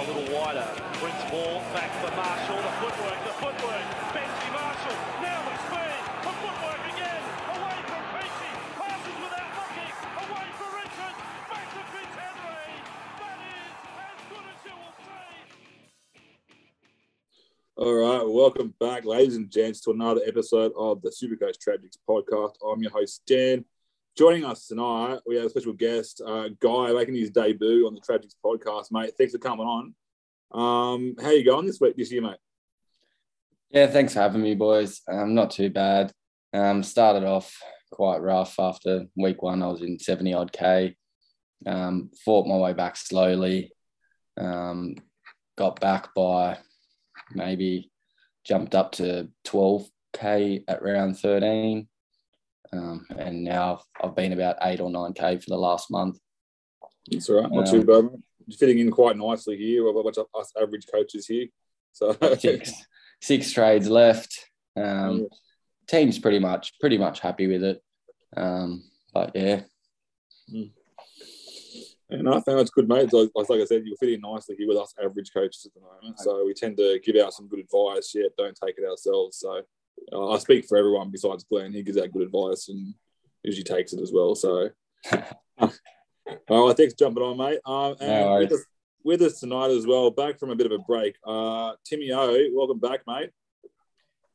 a little wider. Brings ball back for Marshall. The footwork, the footwork. Benji Marshall. Now the speed. The footwork again. Away from Peachy. Passes without looking. Away for Richards. Back to Fitzhenry. That is as good as you will see. All right, welcome back, ladies and gents, to another episode of the Supercoach Tragics podcast. I'm your host, Dan. Joining us tonight, we have a special guest, uh, Guy, making his debut on the Tragics podcast, mate. Thanks for coming on. Um, how you going this week, this year, mate? Yeah, thanks for having me, boys. Um, not too bad. Um, started off quite rough after week one. I was in 70 odd K. Um, fought my way back slowly. Um, got back by maybe jumped up to 12K at round 13. Um, and now I've been about eight or 9K for the last month. It's all right, not Um, too bad. You're fitting in quite nicely here. We've got a bunch of us average coaches here. So, Six, six trades left. Um, team's pretty much pretty much happy with it. Um, but yeah, And I think it's good, mate. Like, like I said, you're fitting nicely here with us average coaches at the moment. So we tend to give out some good advice, yet don't take it ourselves. So I speak for everyone besides Glenn. He gives out good advice and usually takes it as well. So, all right, thanks for jumping on, mate. Um, and No with, us, with us tonight as well, back from a bit of a break. Uh, Timmy O, welcome back, mate.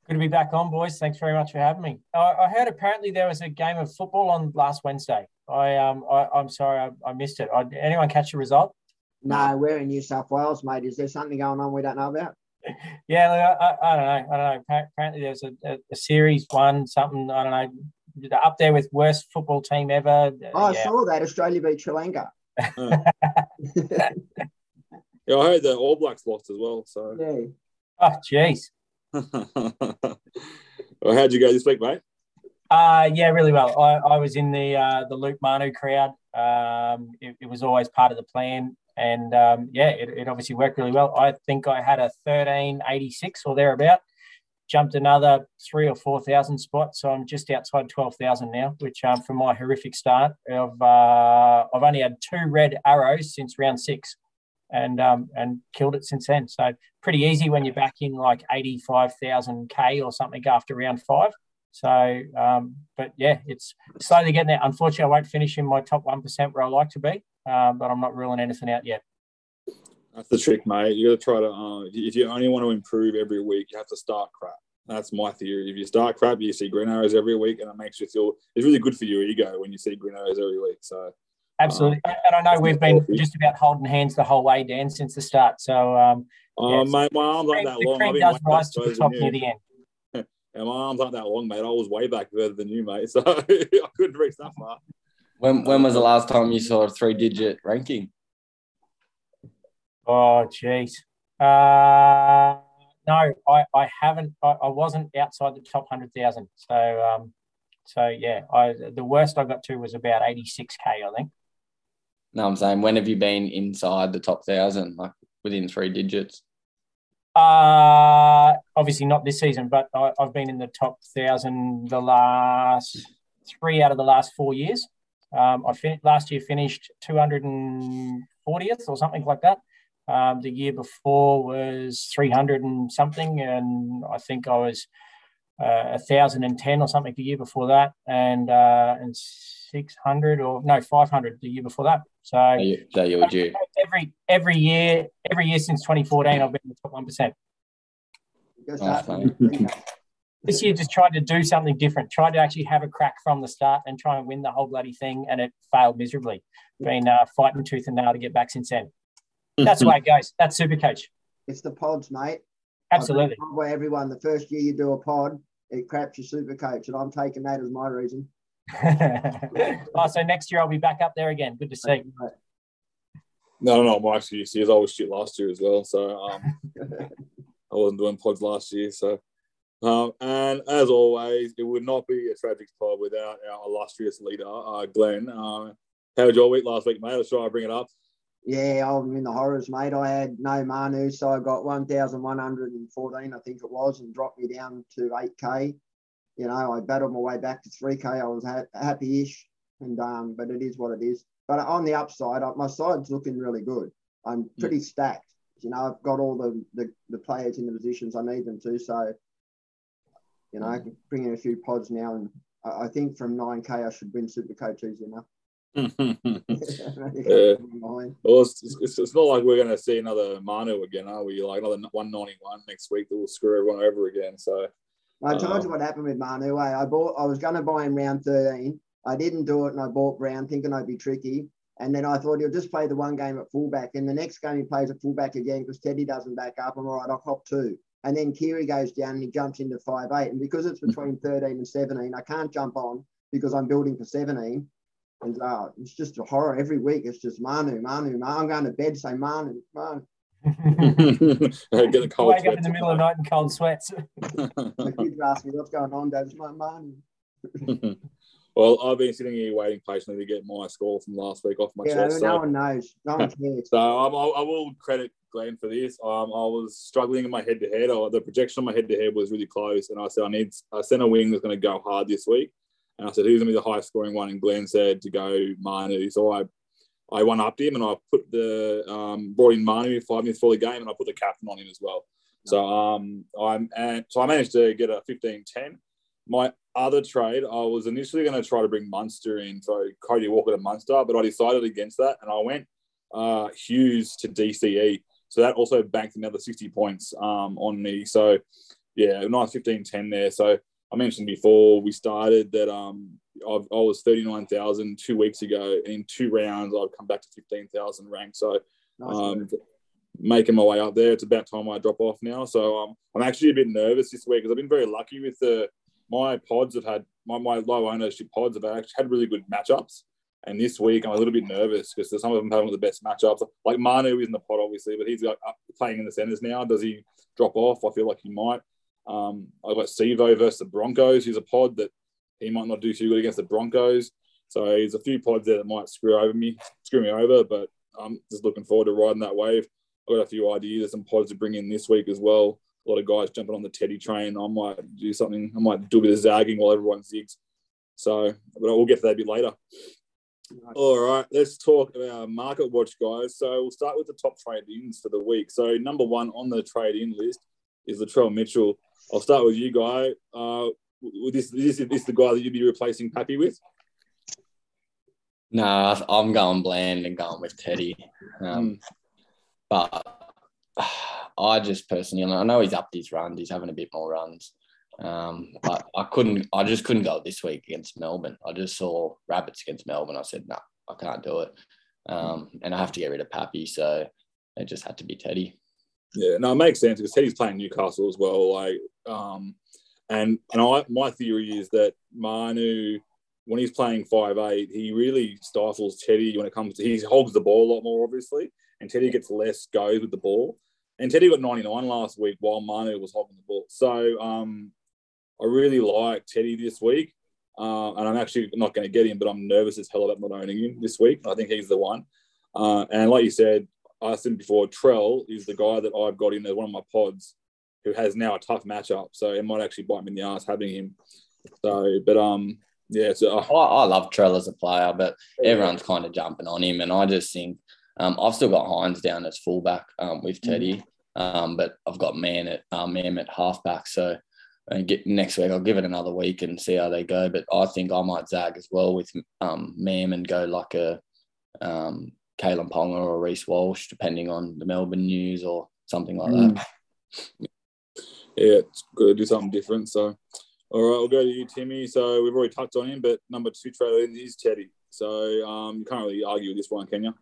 Good to be back on, boys. Thanks very much for having me. I, I heard apparently there was a game of football on last Wednesday. I um I, I'm sorry I, I missed it. I, anyone catch the result? No, we're in New South Wales, mate. Is there something going on we don't know about? Yeah, look, I, I, I don't know. I don't know. Appa- Apparently there's a, a, a series one something. I don't know. Up there with worst football team ever. Oh, I saw that Australia beat Sri Lanka. Yeah, I heard the All Blacks lost as well. So, Yeah. Oh, jeez. well, how'd you go this week, mate? Uh, yeah, really well. I, I was in the uh, the Luke Manu crowd. Um, it, it was always part of the plan, and um, yeah, it, it obviously worked really well. I think I had a thirteen eighty six or thereabout. Jumped another three or four thousand spots, so I'm just outside twelve thousand now. Which, um, from my horrific start, of uh, I've only had two red arrows since round six, and um, and killed it since then. So pretty easy when you're back in like eighty five thousand k or something after round five. So, um, but yeah, it's slowly getting there. Unfortunately, I won't finish in my top 1% where I like to be, um, but I'm not ruling anything out yet. That's the trick, mate. You got to try to. Uh, if you only want to improve every week, you have to start crap. That's my theory. If you start crap, you see green arrows every week, and it makes you feel. It's really good for your ego when you see green arrows every week. So Absolutely. and I know we've been just about holding hands the whole way, Dan, since the start. So, um, Oh, Yes. mate, my arms aren't that long. Cream does rise to the top near the end. And my arms aren't that long, mate. I was way back further than you, mate. So I couldn't reach that far. when when was the last time you saw a three digit ranking? Oh, jeez. Uh, no, I, I haven't. I, I wasn't outside the top 100,000. So, um, so yeah, I the worst I got to was about 86K, I think. No, I'm saying when have you been inside the top thousand, like within three digits? Uh, obviously not this season, but I, I've been in the top thousand the last three out of the last four years. Um, I fin- last year finished 240th or something like that. Um, the year before was 300 and something, and I think I was uh, 1,010 or something the year before that, and uh, and 600 or no 500 the year before that. So So you, so you were due. every every year, every year since 2014, I've been in the top one percent. Just start fine. with the- This year, just tried to do something different. Tried to actually have a crack from the start and try and win the whole bloody thing, and it failed miserably. Been uh, fighting tooth and nail to get back since then. That's the way it goes. That's super coach. It's the pods, mate. Absolutely. Where everyone, the first year you do a pod, it craps your super coach, and I'm taking that as my reason. Oh, so next year I'll be back up there again. Good to see. No, no, no. My excuse is I was shit last year as well. So um, I wasn't doing pods last year. So, um, and as always, it would not be a tragic pod without our illustrious leader, uh, Glenn. Um, how was your week last week, mate? Let's try and bring it up. Yeah, I'm in the horrors, mate. I had no Manu, so I got 1,114, I think it was, and dropped me down to 8K. You know, I battled my way back to 3K. I was ha- happy-ish, and um, but it is what it is. But on the upside, uh, my side's looking really good. I'm pretty stacked. You know, I've got all the, the, the players in the positions I need them to. So, you know, I can bring in a few pods now. And I, I think from 9K, I should win Super Coach easy enough. yeah. Well, it's, it's, it's, not like we're going to see another Manu again, are we? Like another 191 next week that will screw everyone over again. So, I told um, you what happened with Manu. Eh? I bought. I was going to buy him round 13. I didn't do it, and I bought Brown thinking I'd be tricky. And then I thought he'll just play the one game at fullback. And the next game he plays at fullback again because Teddy doesn't back up. I'm all right, I'll cop two. And then Keary goes down and he jumps into five eight. And because it's between 13 and 17, I can't jump on because I'm building for 17. And uh, it's just a horror every week. It's just Manu, Manu, Manu. I'm going to bed, say Manu, Manu. Get a cold Wake up in the middle of the night in cold sweats. kids ask me, what's going on, Dad? It's my money. Well, I've been sitting here waiting patiently to get my score from last week off my yeah, chest. no so, one knows. No one cares. So um, I, I, will credit Glenn for this. Um, I was struggling in my head to head. The projection on my head to head was really close, and I said I need a centre wing that's going to go hard this week. And I said who's going to be the highest scoring one, and Glenn said to go Manu. So I I one upped him, and I put the um, brought in Manu five minutes before the game, and I put the captain on him as well. So um, I'm and so I managed to get a 15-10. My other trade, I was initially going to try to bring Munster in, so Cody Walker to Munster, but I decided against that and I went uh, Hughes to DCE. So that also banked another 60 points um, on me. So yeah, nice 15 10 there. So I mentioned before we started that um, I've, i was 39,000 two weeks ago. And in two rounds, I've come back to 15,000 rank. So um, making my way up there. It's about time I drop off now. So um, I'm actually a bit nervous this week because I've been very lucky with the my pods have had my, my low ownership pods have actually had really good matchups. And this week I'm a little bit nervous because some of them have the best matchups. Like Manu is in the pod, obviously, but he's up playing in the centers now. Does he drop off? I feel like he might. Um, I've got Sivo versus the Broncos. He's a pod that he might not do too good against the Broncos. So there's a few pods there that might screw over me, screw me over. But I'm just looking forward to riding that wave. I've got a few ideas, some pods to bring in this week as well a lot of guys jumping on the Teddy train. I might do something. I might do a bit of zagging while everyone zigs. So, but we'll get to that a bit later. All right, let's talk about market watch, guys. So we'll start with the top trade-ins for the week. So number one on the trade-in list is Latrell Mitchell. I'll start with you, guy. Uh, this, this, this the guy that you'd be replacing Pappy with? No, I'm going bland and going with Teddy. Um, mm. But I just personally, I know he's upped his runs. He's having a bit more runs. Um, but I couldn't, I just couldn't go this week against Melbourne. I just saw Rabbits against Melbourne. I said, no, nah, I can't do it. Um, and I have to get rid of Pappy. So it just had to be Teddy. Yeah, no, it makes sense because Teddy's playing Newcastle as well. Like, um, and and I, my theory is that Manu, when he's playing five eight, he really stifles Teddy when it comes to he hogs the ball a lot more, obviously, and Teddy gets less goes with the ball. And Teddy got 99 last week while Manu was hogging the ball. So um, I really like Teddy this week. Uh, and I'm actually not going to get him, but I'm nervous as hell about not owning him this week. I think he's the one. Uh, and like you said, I said before, Trell is the guy that I've got in as one of my pods who has now a tough matchup. So it might actually bite me in the ass having him. So, but um, yeah. So uh, I, I love Trell as a player, but everyone's kind of jumping on him, and I just think um, I've still got Hynes down as fullback um, with mm. Teddy, um, but I've got Man at um, Mam at halfback. So uh, get, next week I'll give it another week and see how they go. But I think I might zag as well with um, Mam and go like a um, Kalyn Ponga or Reece Walsh, depending on the Melbourne news or something like mm. that. Yeah, it's good to do something different. So, all right, we'll go to you, Timmy. So we've already touched on him, but number two trailer is Teddy. So um, you can't really argue with this one, can you?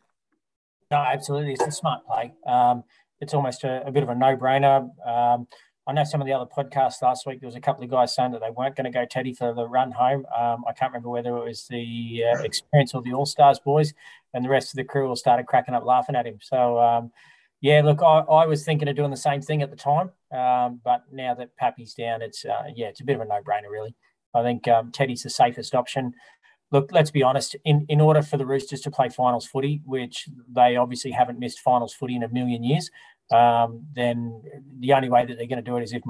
No, absolutely. It's a smart play. Um, it's almost a, a, bit of a no-brainer. Um, I know some of the other podcasts last week, there was a couple of guys saying that they weren't going to go Teddy for the run home. Um, I can't remember whether it was the uh, experience or the All Stars boys, and the rest of the crew all started cracking up laughing at him. So, um, yeah, look, I, I, was thinking of doing the same thing at the time, um, but now that Pappy's down, it's uh, yeah, it's a bit of a no-brainer, really. I think um, Teddy's the safest option look, let's be honest, in, in order for the Roosters to play finals footy, which they obviously haven't missed finals footy in a million years, um, then the only way that they're going to do it is if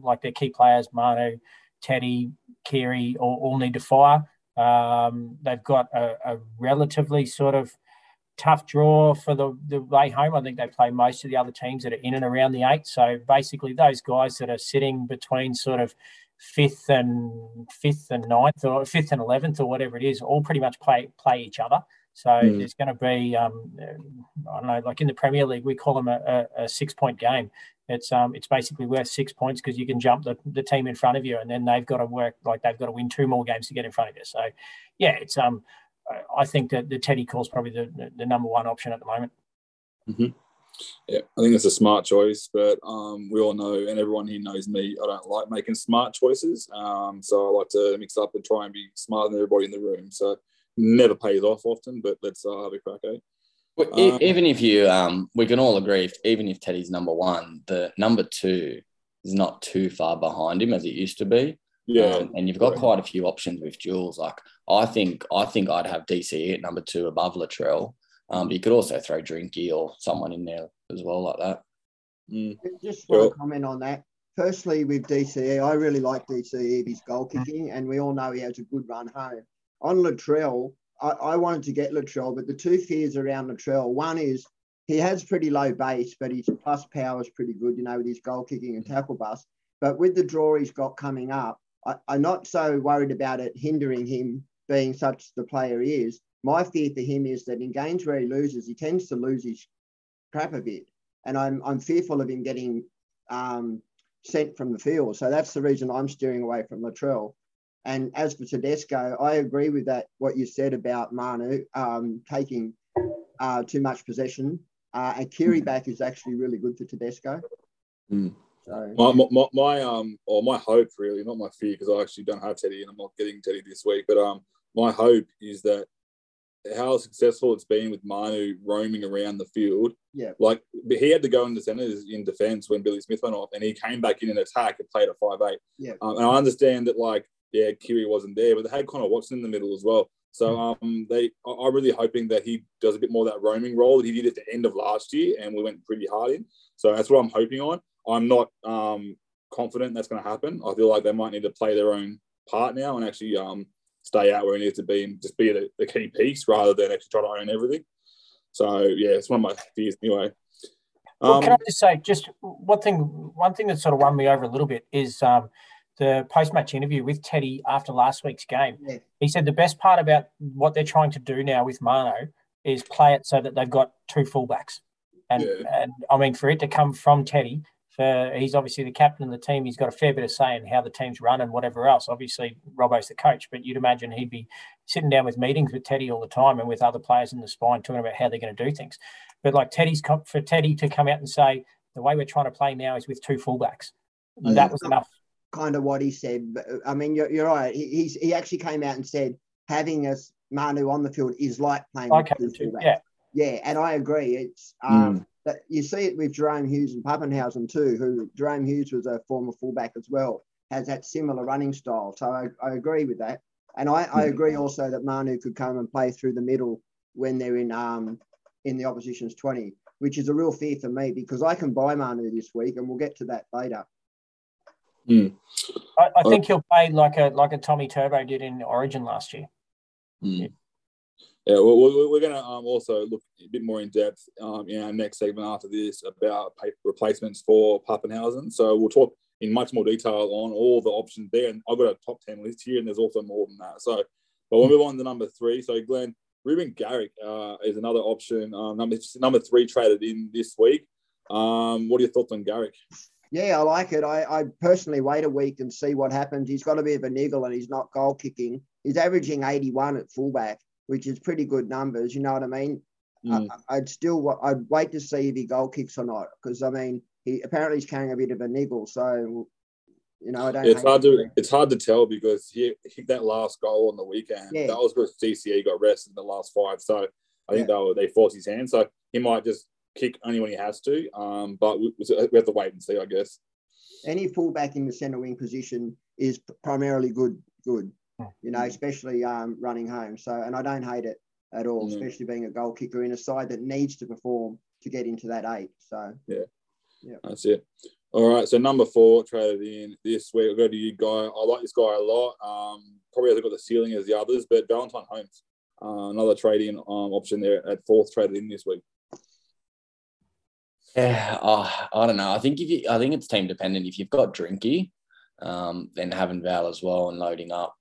like their key players, Manu, Teddy, Keary, all, all need to fire. Um, they've got a, a, relatively sort of tough draw for the, the way home. I think they play most of the other teams that are in and around the eight. So basically, those guys that are sitting between sort of fifth and fifth and ninth or fifth and eleventh or whatever it is, all pretty much play play each other. So mm. there's going to be, um, I don't know, like in the Premier League, we call them a, a, a six point game. It's um, it's basically worth six points because you can jump the, the team in front of you, and then they've got to work like they've got to win two more games to get in front of you. So, yeah, it's um, I think that the Teddy call is probably the, the number one option at the moment. Mm-hmm. Yeah, I think it's a smart choice, but um, we all know, and everyone here knows me, I don't like making smart choices. Um, so I like to mix up and try and be smarter than everybody in the room. So never pays off often, but let's uh, have a crack, eh? Well, um, even if you, um, we can all agree, if, even if Teddy's number one, the number two is not too far behind him as it used to be. Yeah, um, and you've got quite a few options with Jules. Like I think, I think I'd have DCE at number two above Latrell. Um, but you could also throw Drinky or someone in there as well like that. Mm. Just want to comment on that. Personally, with DCE, I really like DCE, his goal kicking, and we all know he has a good run home. On Latrell, I, I wanted to get Latrell, but the two fears around Latrell, one is he has pretty low base, but his plus power is pretty good, you know, with his goal kicking and tackle bust. But with the draw he's got coming up, I, am not so worried about it hindering him being such the player he is. My fear for him is that in games where he loses, he tends to lose his crap a bit. And I'm, I'm fearful of him getting um, sent from the field. So that's the reason I'm steering away from Latrell. And as for Tedesco, I agree with that, what you said about Manu um, taking uh, too much possession. Uh, and Keary back is actually really good for Tedesco. Mm. So, my, my, my, um or my hope really, not my fear, because I actually don't have Teddy and I'm not getting Teddy this week. But um, my hope is that how successful it's been with Manu roaming around the field. Yeah. Like he had to go in the centres in defence when Billy Smith went off, and he came back in an attack and played at five eight. Yeah. Um, and I understand that like yeah, Keary wasn't there, but they had Connor Watson in the middle as well. So hmm. um, they are really hoping that he does a bit more of that roaming role that he did at the end of last year, and we went pretty hard in. So that's what I'm hoping on. I'm not um, confident that's going to happen. I feel like they might need to play their own part now and actually um, stay out where he needs to be and just be the, the key piece rather than actually try to own everything. So yeah, it's one of my fears anyway. Well, can I um, just say, just one thing, one thing that sort of won me over a little bit is um, the post-match interview with Teddy after last week's game. Yeah. He said the best part about what they're trying to do now with Manu is play it so that they've got two fullbacks. And, yeah. and I mean, for it to come from Teddy, for he's obviously the captain of the team, he's got a fair bit of say in how the team's run and whatever else. Obviously, Robbo's the coach, but you'd imagine he'd be sitting down with meetings with Teddy all the time and with other players in the spine talking about how they're going to do things. But like Teddy's for Teddy to come out and say the way we're trying to play now is with two fullbacks. Yeah. That was enough kind of what he said. But, I mean, you're, you're right. He, he's, he actually came out and said having us Manu on the field is like playing like with two Yeah. Yeah, and I agree. It's um, mm. That you see it with Jerome Hughes and Papenhuyzen too, who Jerome Hughes was a former fullback as well, has that similar running style. So I, I agree with that. And I, I hmm. agree also that Manu could come and play through the middle when they're in um in the opposition's 20, which is a real fear for me because I can buy Manu this week and we'll get to that later. Mm. I, I, think he'll play like a like a Tommy Turbo did in Origin last year. Mm. Yeah. Well, we're going to um, also look a bit more in depth um, in our next segment after this about replacements for Papenhuyzen. So we'll talk in much more detail on all the options there. And I've got a top 10 list here, and there's also more than that. So, but we'll move on to number three. So, Glenn, Reuben Garrick uh, is another option. Um, number, number three traded in this week. Um, what are your thoughts on Garrick? Yeah, I like it. I, I personally wait a week and see what happens. He's got a bit of a niggle and he's not goal kicking. He's averaging 81 at fullback, which is pretty good numbers. You know what I mean? Mm. I, would still I'd wait to see if he goal kicks or not because I mean he apparently he's carrying a bit of a niggle. So you know I don't. It's hard to it's hard to tell because he hit that last goal on the weekend. Yeah. That was because DCE got rested in the last five. So I think yeah. they were, they forced his hand. So he might just kick only when he has to. Um, but we, we have to wait and see, I guess. Any fullback in the centre wing position is primarily good, good. You know, especially um, running home. So, and I don't hate it at all, mm. especially being a goal kicker in a side that needs to perform to get into that eight. So, yeah, yeah, that's it. All right, so number four traded in this week. I'll go to you, guy. I like this guy a lot. Um, probably hasn't got the ceiling as the others, but Valentine Holmes. uh, another trading um, option there at fourth traded in this week. Yeah, oh, I don't know. I think if you, I think it's team dependent. If you've got Drinky, um, then having Val as well and loading up,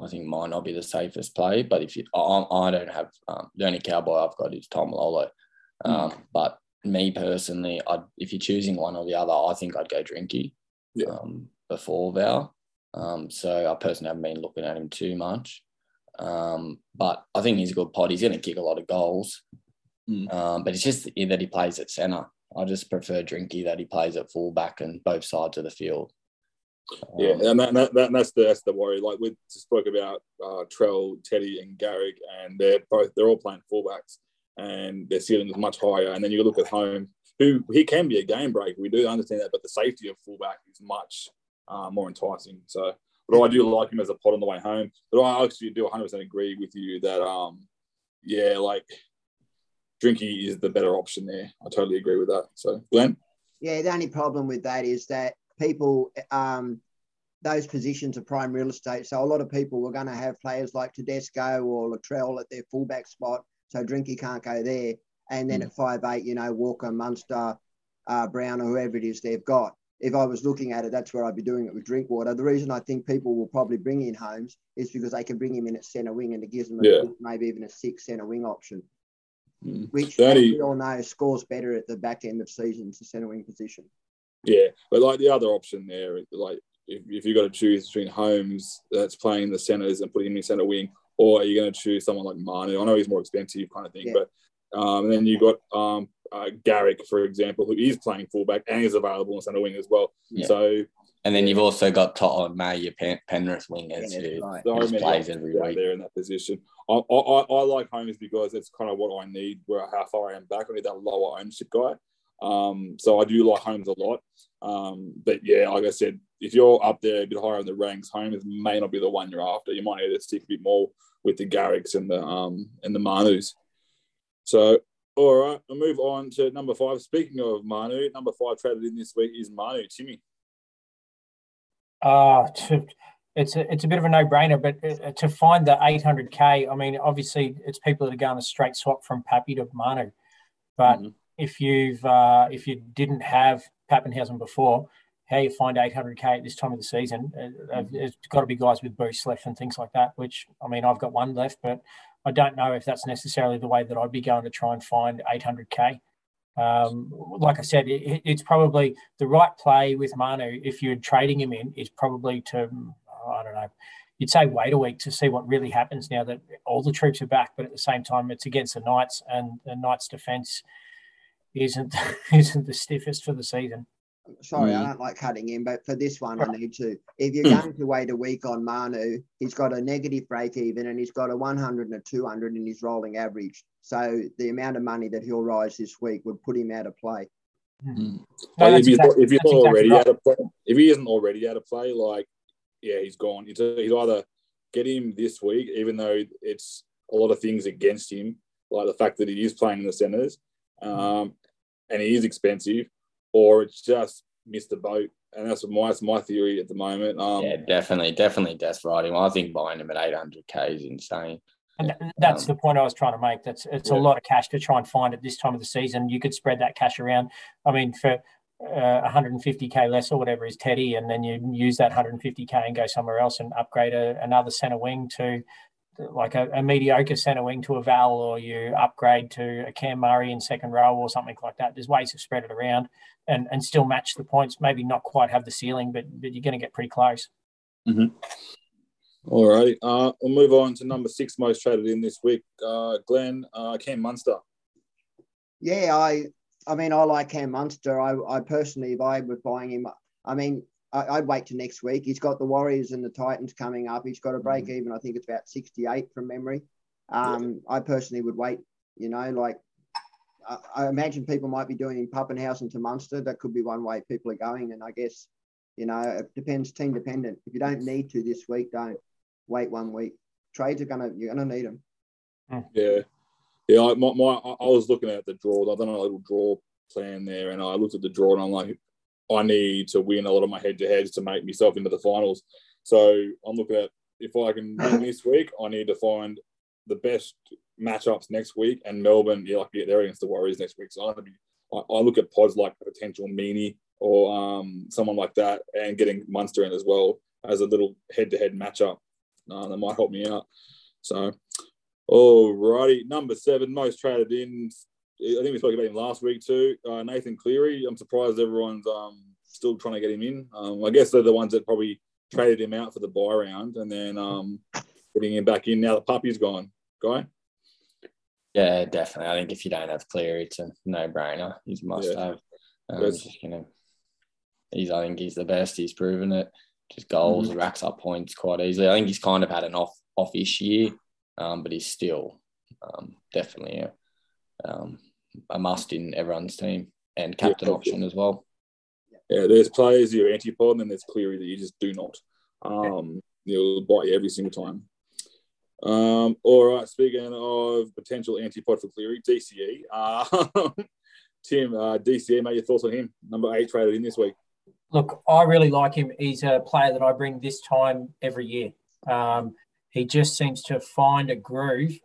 I think might not be the safest play. But if you, I, I don't have um, the only cowboy I've got is Tom Lolo. Um, mm. But me personally, I'd, if you're choosing one or the other, I think I'd go Drinky yeah. um, before Val. Um, so I personally haven't been looking at him too much. Um, but I think he's a good pod. He's going to kick a lot of goals. Mm. Um, but it's just that he plays at centre. I just prefer Drinky that he plays at fullback and both sides of the field. Yeah, um, and, that, that, that, that's the that's the worry. Like we spoke about uh, Trell, Teddy, and Garrick, and they're both they're all playing fullbacks, and their ceiling is much higher. And then you look at home, who he can be a game breaker. We do understand that, but the safety of fullback is much uh, more enticing. So, but I do like him as a pot on the way home. But I actually do 100 percent agree with you that um, yeah, like Drinky is the better option there. I totally agree with that. So, Glenn. Yeah, the only problem with that is that people, um, those positions are prime real estate. So a lot of people were going to have players like Tedesco or Latrell at their fullback spot. So Drinky can't go there. And then mm. at five eight, you know, Walker, Munster, uh, Brown, or whoever it is they've got. If I was looking at it, that's where I'd be doing it with Drinkwater. The reason I think people will probably bring in Holmes is because they can bring him in at centre wing and it gives them a, yeah. maybe even a six centre wing option. Mm. Which we all know scores better at the back end of seasons, the centre wing position. Yeah, but like the other option there, like if, if you've got to choose between Holmes that's playing the centres and putting him in centre wing, or are you going to choose someone like Manu? I know he's more expensive, kind of thing, yeah. but um, and then you've got um, uh, Garrick, for example, who is playing fullback and is available in centre wing as well. Yeah. So and then you've also got To'o May, your Pen- Penrith wingers yeah, who right. so plays every week. There in that position. I, I, I like Holmes because it's kind of what I need, where how far I am back. I need that lower ownership guy. Um, so I do like Holmes a lot. Um, but yeah, like I said, if you're up there a bit higher in the ranks, Holmes may not be the one you're after. You might need to stick a bit more with the Garricks and the um and the Manus. So all right, we'll move on to number five. Speaking of Manu, number five traded in this week is Manu. Timmy. Uh, to, it's a, it's a bit of a no-brainer, but uh, to find the 800k, I mean, obviously it's people that are going a straight swap from Pappy to Manu, but mm-hmm. If you've uh, if you didn't have Papenhuyzen before, how you find 800k at this time of the season? Uh, mm-hmm. It's got to be guys with boosts left and things like that. Which I mean, I've got one left, but I don't know if that's necessarily the way that I'd be going to try and find 800k. Um, like I said, it, it's probably the right play with Manu if you're trading him in is probably to I don't know. You'd say wait a week to see what really happens now that all the troops are back, but at the same time it's against the Knights and the Knights' defence isn't isn't the stiffest for the season sorry, mm. I don't like cutting in, but for this one, I need to. If you're mm. going to wait a week on Manu, he's got a negative break even and he's got a 100 and a 200 in his rolling average. So the amount of money that he'll rise this week would put him out of play. Mm. No, if, he's, exactly, if he's not exactly already right. out of play, if he isn't already out of play, like, yeah, he's gone. He's, he's either get him this week, even though it's a lot of things against him, like the fact that he is playing in the centres um, and he is expensive or it's just missed the boat. And that's my that's my theory at the moment. Um, yeah, definitely, definitely death riding. Well, I think buying him at 800k is insane. And that's um, the point I was trying to make. That's it's yeah. a lot of cash to try and find at this time of the season. You could spread that cash around. I mean, for uh, 150k less or whatever is Teddy, and then you use that 150k and go somewhere else and upgrade a, another centre wing to like a, a, mediocre centre wing to a Val, or you upgrade to a Cam Murray in second row or something like that. There's ways to spread it around and, and still match the points. Maybe not quite have the ceiling, but, but you're going to get pretty close. Mm-hmm. All right. Uh, we'll move on to number six most traded in this week. Uh, Glenn, uh, Cam Munster. Yeah, I I mean, I like Cam Munster. I, I personally, if I was buying him, I mean, I, would wait to next week. He's got the Warriors and the Titans coming up. He's got a break mm-hmm. even. I think it's about 68 from memory. Um, yeah. I personally would wait, you know, like I, I imagine people might be doing Papenhuyzen to Munster. That could be one way people are going. And I guess, you know, it depends team dependent. If you don't need to this week, don't wait one week. Trades are gonna you're gonna need them. Hmm. Yeah, yeah. I, my, my I was looking at the draw. I've done a little draw plan there, and I looked at the draw, and I'm like, I need to win a lot of my head to heads to make myself into the finals. So I'm looking at if I can win this week, I need to find the best matchups next week, and Melbourne, yeah, like yeah, they're against the Warriors next week. So be, I, I look at pods like a potential Meaney or um, someone like that, and getting Munster in as well as a little head-to-head matchup. Uh, that might help me out. So, alrighty, number seven, most traded in. I think we spoke about him last week too. Uh, Nathan Cleary. I'm surprised everyone's um, still trying to get him in. Um, I guess they're the ones that probably traded him out for the buy round and then um, getting him back in now the puppy's gone. Guy? Yeah, definitely. I think if you don't have Cleary, it's a no brainer. He's must yeah. have. Um, just, you know, he's, I think he's the best. He's proven it. Just goals, mm-hmm. racks up points quite easily. I think he's kind of had an off off-ish year, um, but he's still um, definitely a, um, a must in everyone's team and captain yeah, option as well. Yeah, there's players you're antipod, and then there's Cleary that you just do not. Um, You'll bite you every single time. Um, all right, speaking of potential antipod for Cleary, DCE. Uh, Tim, uh, DCE, mate, your thoughts on him? Number eight traded in this week. Look, I really like him. He's a player that I bring this time every year. Um, he just seems to find a groove.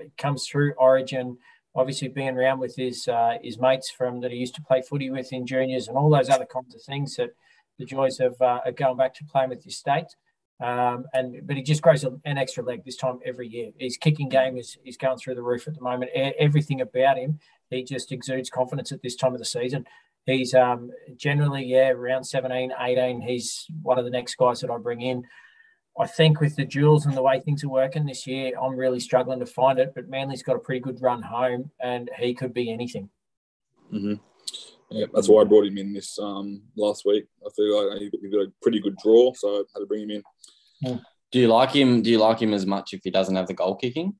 It comes through Origin, obviously being around with his uh, his mates from that he used to play footy with in juniors and all those other kinds of things that the joys of, uh, of going back to playing with your state. Um, and but he just grows an extra leg this time every year. His kicking game is is going through the roof at the moment. Everything about him, he just exudes confidence at this time of the season. He's um, generally yeah around 17, 18. He's one of the next guys that I bring in. I think with the duels and the way things are working this year, I'm really struggling to find it. But Manly's got a pretty good run home, and he could be anything. Mm-hmm. Yeah, that's why I brought him in this um, last week. I feel like he got a pretty good draw, so I had to bring him in. Do you like him? Do you like him as much if he doesn't have the goal kicking?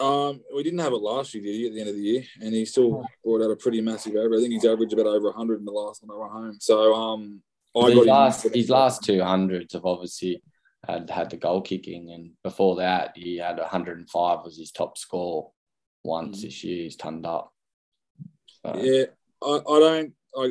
Um, we didn't have it last year, did he? At the end of the year, and he still brought out a pretty massive average. I think he's averaged about over 100 in the last one I went home. So, um, I his last his last two hundreds have obviously had had the goal kicking, and before that, he had 105 was his top score once mm. this year. He's turned up. So. Yeah, I, I don't. I,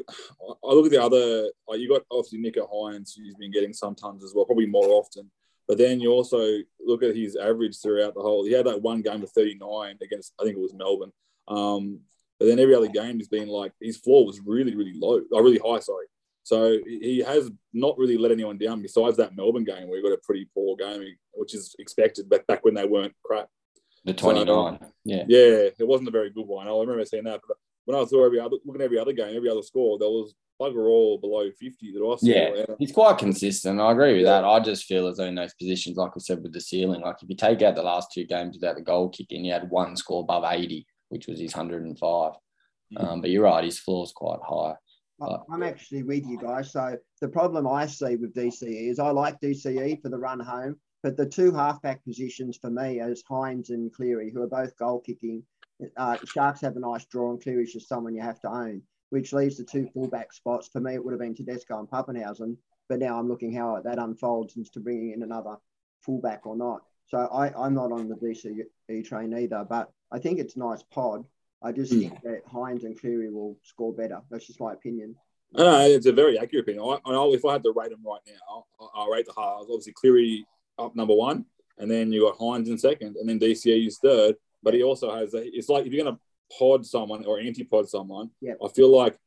I look at the other. Like you got obviously Nicho Hynes, who's been getting sometimes as well, probably more often. But then you also look at his average throughout the whole. He had that one game of 39 against, I think it was Melbourne. Um, but then every other game has been like his floor was really, really low, or really high. Sorry. So he has not really let anyone down besides that Melbourne game where he got a pretty poor game, which is expected back back when they weren't crap. The 29. So, yeah. Yeah, it wasn't a very good one. I remember saying that. But when I saw every other looking at every other game, every other score, there was bugger all below 50 that I saw. Yeah, he's quite consistent. I agree with yeah. that. I just feel as though in those positions, like I said, with the ceiling, like if you take out the last two games without the goal kicking, you had one score above 80, which was his 105. Mm-hmm. Um, but you're right, his floor is quite high. I'm actually with you guys. So the problem I see with DCE is I like DCE for the run home, but the two halfback positions for me as Hynes and Cleary, who are both goal kicking, uh, Sharks have a nice draw, and Cleary's just someone you have to own, which leaves the two fullback spots. For me, it would have been Tedesco and Papenhuyzen, but now I'm looking how that unfolds into bringing in another fullback or not. So I, I'm not on the DCE train either, but I think it's nice pod. I just mm. think that Hynes and Cleary will score better. That's just my opinion. I know it's a very accurate opinion. I, I if I had to rate them right now, I'll, I'll rate the halves. Obviously, Cleary up number one, and then you got Hynes in second, and then DCE is third but he also has a, it's like if you're going to pod someone or anti-pod someone, yeah. I feel like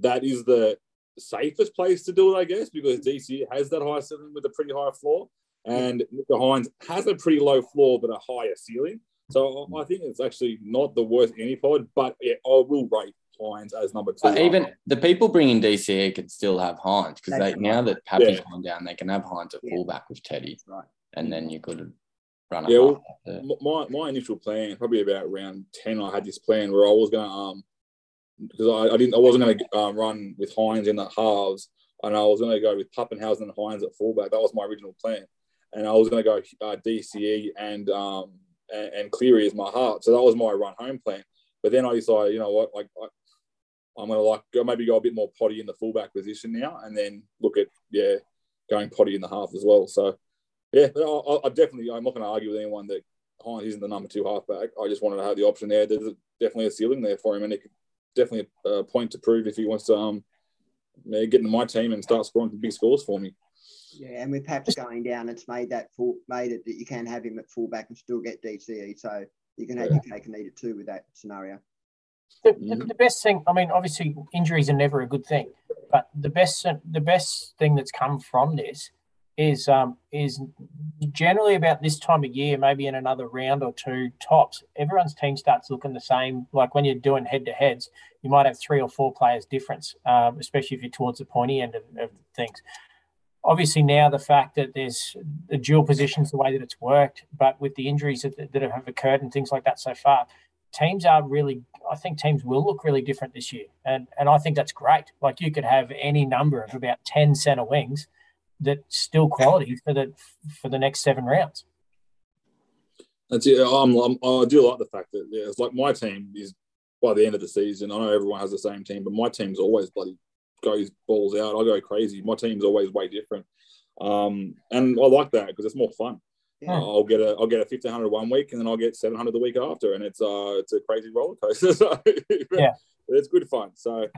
that is the safest place to do it, I guess, because DC has that high ceiling with a pretty high floor, and Nicho Hynes has a pretty low floor but a higher ceiling. So I think it's actually not the worst any pod, but yeah, I will rate Hynes as number two. even the people bringing DCE could still have Hynes because they now that Pappy's yeah. gone down, they can have Hynes at yeah. fullback with Teddy, right. and then you could run yeah, well, my, my initial plan, probably about round 10, I had this plan where I was going to, um, because I, I didn't, I wasn't going to um, run with Hynes in the halves, and I was going to go with Papenhuyzen and Hynes at fullback. That was my original plan, and I was going to go uh, DCE and um and, and, Cleary as my heart. So that was my run home plan. But then I decided, you know what, like I, I'm going to like go, maybe go a bit more potty in the fullback position now, and then look at yeah, going potty in the half as well. So yeah, I, I definitely, I'm not going to argue with anyone that Hynes isn't the number two halfback. I just wanted to have the option there. There's definitely a ceiling there for him, and it could definitely a point to prove if he wants to um, get into my team and start scoring big scores for me. Yeah, and with Paps going down, it's made that full, made it that you can have him at fullback and still get DCE. So you can have Yeah. your cake and eat it too with that scenario. The, the, the best thing, I mean, obviously injuries are never a good thing, but the best the best thing that's come from this is um, is generally about this time of year, maybe in another round or two tops, everyone's team starts looking the same. Like when you're doing head to heads, you might have three or four players difference, um, especially if you're towards the pointy end of, of things. Obviously, now the fact that there's the dual positions, the way that it's worked, but with the injuries that, that have occurred and things like that so far, teams are really I think teams will look really different this year. And and I think that's great. Like you could have any number of about 10 centre wings that still quality for the for the next seven rounds. That's it. I'm, I'm, I do like the fact that yeah, it's like my team is by the end of the season. I know everyone has the same team, but my team's always bloody goes balls out. I go crazy. My team's always way different, um, and I like that because it's more fun. Yeah. I'll get a I'll get a fifteen hundred one week, and then I'll get seven hundred the week after, and it's uh it's a crazy roller coaster. So, Yeah. it's good fun. So,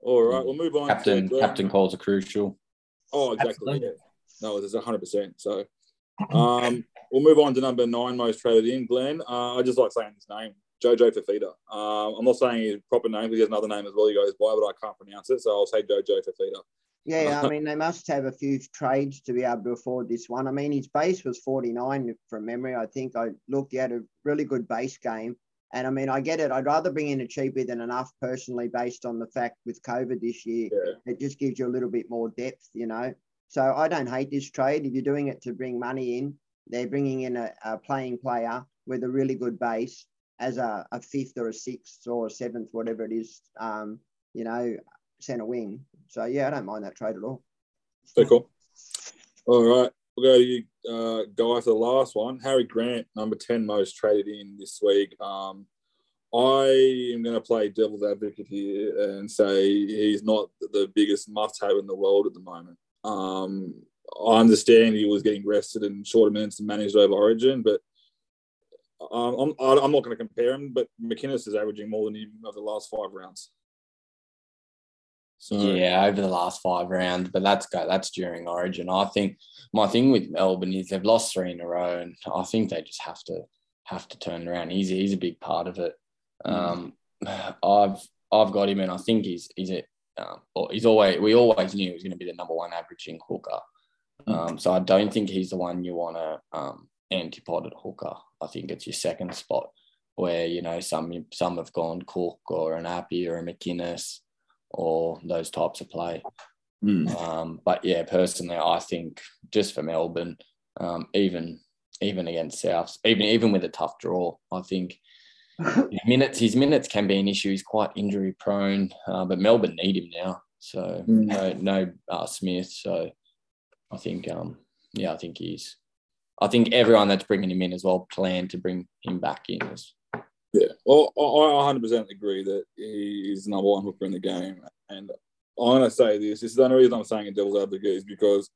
all right, we'll move on. Captain to, captain calls are crucial. Oh, exactly. Yeah. No, it's hundred percent. So, um, we'll move on to number nine most traded in. Glenn, uh, I just like saying his name, Jojo Fafita. Um, I'm not saying his proper name because he has another name as well. He goes by, but I can't pronounce it, so I'll say Jojo Fafita. Yeah, I mean, they must have a few trades to be able to afford this one. I mean, his base was 49 from memory. I think I looked, he had a really good base game. And I mean, I get it. I'd rather bring in a cheaper than enough personally, based on the fact with COVID this year, Yeah. it just gives you a little bit more depth, you know. So I don't hate this trade. If you're doing it to bring money in, they're bringing in a, a playing player with a really good base as a, a fifth or a sixth or a seventh, whatever it is, um, you know, centre wing. So yeah, I don't mind that trade at all. Cool. All right. We'll go to you, uh, guy for the last one. Harry Grant, number 10 most traded in this week. Um, I am going to play devil's advocate here and say he's not the biggest must have in the world at the moment. Um, I understand he was getting rested in shorter minutes and managed over Origin, but um, I'm, I'm not going to compare him. But McInnes is averaging more than him over the last five rounds. So, Yeah, over the last five rounds, but that's go that's during Origin. I think my thing with Melbourne is they've lost three in a row, and I think they just have to have to turn around. He's he's a big part of it. Um, I've I've got him, and I think he's he's a um, he's always we always knew he was going to be the number one averaging hooker. Um, so I don't think he's the one you want to um, antipod at hooker. I think it's your second spot where you know some some have gone Cook or an Appy or a McInnes or those types of play. Mm. Um, but yeah, personally, I think just for Melbourne, um, even even against Souths, even even with a tough draw, I think his minutes his minutes can be an issue. He's quite injury prone, uh, but Melbourne need him now. So Mm. no no uh, Smith. So I think um, yeah, I think he's. I think everyone that's bringing him in as well plan to bring him back in. Yeah, well, I I 100% agree that he is the number one hooker in the game. And I'm going to say this. This is the only reason I'm saying a devil's advocate is because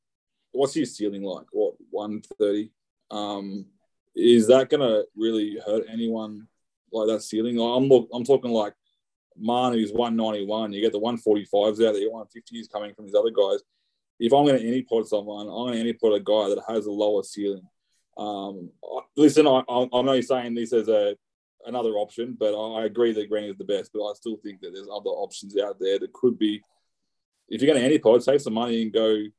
what's his ceiling like? What, 130? Um, is that going to really hurt anyone like that ceiling? I'm, look, I'm talking like Manu's 191. You get the 145s out there, 150s coming from these other guys. If I'm going to any pod someone, I'm going to any pod a guy that has a lower ceiling. Um, listen, I, I know you're saying this as a another option, but I agree that Green is the best. But I still think that there's other options out there that could be. If you're going to any pod, save some money and go. You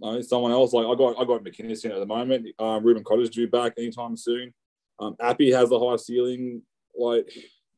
know, someone else like I got I got McInnes in at the moment. Um, Reuben Cotter's due back anytime soon. Um, Appy has the high ceiling. Like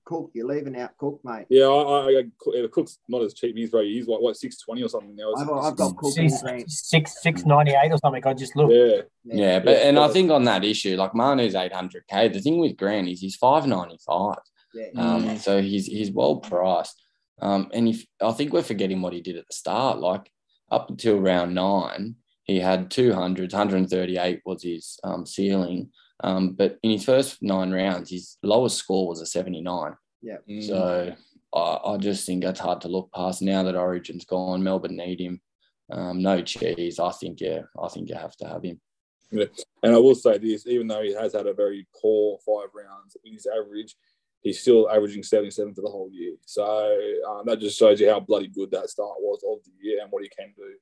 Cook, you're leaving out Cook, mate. yeah, I, I, I Cook's not as cheap. He's very he's like what six twenty or something now. I've, I've got Cook in Six six six ninety eight or something. I just looked. yeah, yeah, but Yeah, and I think on that issue, like Manu's 800k. The thing with Grant is he's 595. Yeah. Um, So he's he's well priced. Um, and if I think we're forgetting what he did at the start, like up until round nine, he had 200s, 138 was his um, ceiling. Um, but in his first nine rounds, his lowest score was a 79. Mm. So I, I just think that's hard to look past now that Origin's gone. Melbourne need him. Um, no cheese. I think yeah, I think you have to have him. Yeah. And I will say this, even though he has had a very poor five rounds in his average, he's still averaging 77 for the whole year. So um, that just shows you how bloody good that start was of the year and what he can do.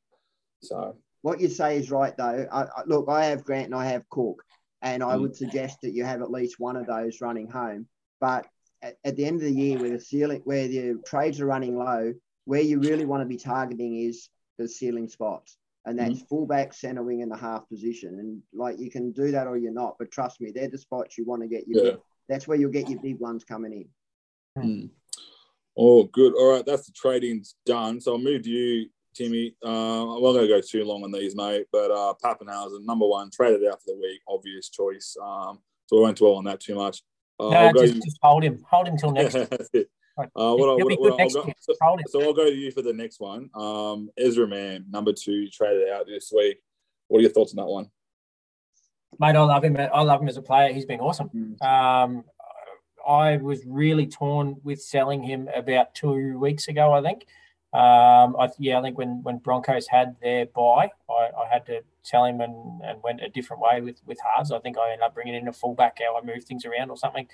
So what you say is right though. I, I, look, I have Grant and I have Cook, and I Mm. would suggest that you have at least one of those running home. But at, at the end of the year, where the ceiling, where the trades are running low, where you really want to be targeting is the ceiling spots, and that's fullback, centre wing, and the half position. And like you can do that or you're not, but trust me, they're the spots you want to get your. Yeah. Big, that's where you'll get your big ones coming in. Mm. Oh, good. All right, that's the trading's done. So I'll move you, Timmy. Uh, I'm not going to go too long on these, mate. But uh, Papenhuyzen, number one, traded out for the week, obvious choice. Um, so we won't dwell on that too much. Uh, No, just, just hold him. Hold him till next. it. Uh, what I, He'll be what, what good next go, so, so I'll go to you for the next one. Um, Ezra Mam, number two, traded out this week. What are your thoughts on that one? Mate, I love him. I love him as a player. He's been awesome. Mm. Um, I was really torn with selling him about two weeks ago. I think. Um, I yeah, I think when when Broncos had their buy, I, I had to tell him and, and went a different way with with Hards. I think I ended up bringing in a fullback. How I moved things around or something.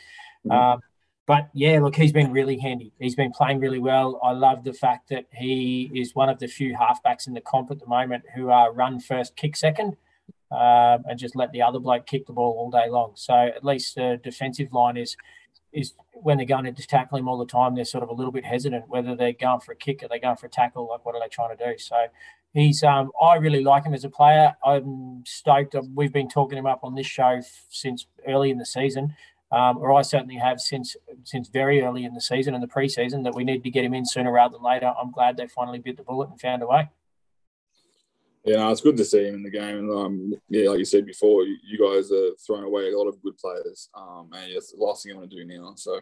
Mhm. Um, but yeah, look, he's been really handy. He's been playing really well. I love the fact that he is one of the few halfbacks in the comp at the moment who are run first, kick second um, and just let the other bloke kick the ball all day long. So at least the defensive line is is when they're going to just tackle him all the time, they're sort of a little bit hesitant whether they're going for a kick or they're going for a tackle. Like what are they trying to do? So he's um, I really like him as a player. I'm stoked. We've been talking him up on this show since early in the season. Um, or I certainly have since since very early in the season and the preseason that we need to get him in sooner rather than later. I'm glad they finally bit the bullet and found a way. Yeah, no, it's good to see him in the game. And um, yeah, like you said before, you, you guys are throwing away a lot of good players. Um, and it's the last thing I want to do now. So,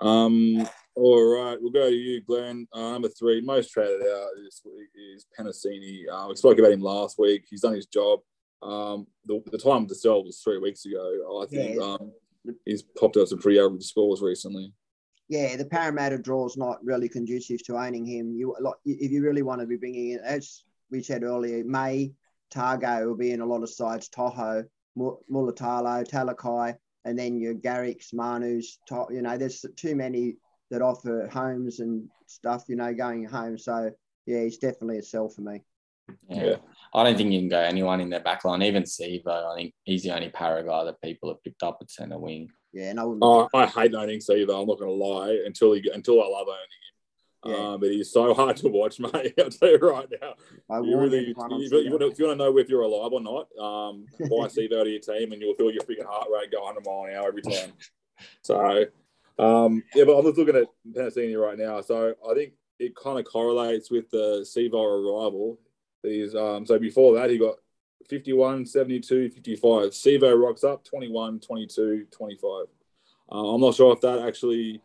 um, all right, we'll go to you, Glenn. Uh, number three, most traded out this week is Penisini. Uh, we spoke about him last week. He's done his job. Um, the, the time to sell was three weeks ago. I think Yeah. um, he's popped out some pretty average scores recently. yeah, the Parramatta draw is not really conducive to owning him. You like if you really want to be bringing in, as we said earlier, May Tago will be in a lot of sides. Toho, Mu- Mulitalo, Talakai, and then your Garricks, Manus. You know, there's too many that offer homes and stuff. You know, going home. So yeah, he's definitely a sell for me. Yeah. Yeah. I don't think you can go anyone in their back line, even Sivo. I think he's the only para guy that people have picked up at centre wing. Yeah, and I wouldn't. Oh, I hate owning Sivo. I'm not going to lie. Until he, until I love owning him. Yeah. Uh, but he's so hard to watch, mate. I'll tell you right now. I You really, if, you, want to, if you want to know if you're alive or not, um, buy Sivo to your team, and you'll feel your freaking heart rate go 100 mile an hour every time. so, um, yeah, but I'm just looking at Penisini right now. So I think it kind of correlates with the Sivo arrival. These, um, so before that, he got 51, 72, 55. Sivo rocks up 21, 22, 25. Uh, I'm not sure if that actually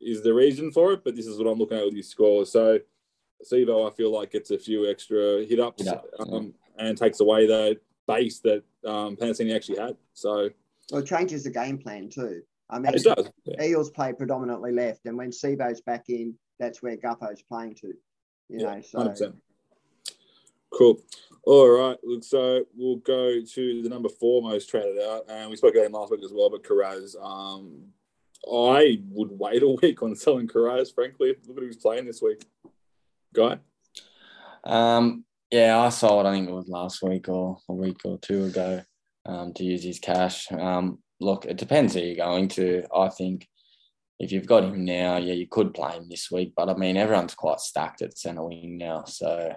is the reason for it, but this is what I'm looking at with his scores. So Sivo, I feel like gets a few extra hit ups Hit ups, um, and takes away the base that um, Penisini actually had. So Well, it changes the game plan too. I mean, it does. Yeah. Eels play predominantly left, and when Sivo's back in, that's where Gutho's playing to. You Yeah, know, so 100%. Cool. All right. Look, so we'll go to the number four most traded out. And we spoke about him last week as well, but Kiraz. Um, I would wait a week on selling Kiraz, frankly. Look at who's playing this week. Guy? Um, yeah, I sold. I think it was last week or a week or two ago um, to use his cash. Um, look, it depends who you're going to. I think if you've got him now, yeah, you could play him this week. But I mean, everyone's quite stacked at centre wing now, so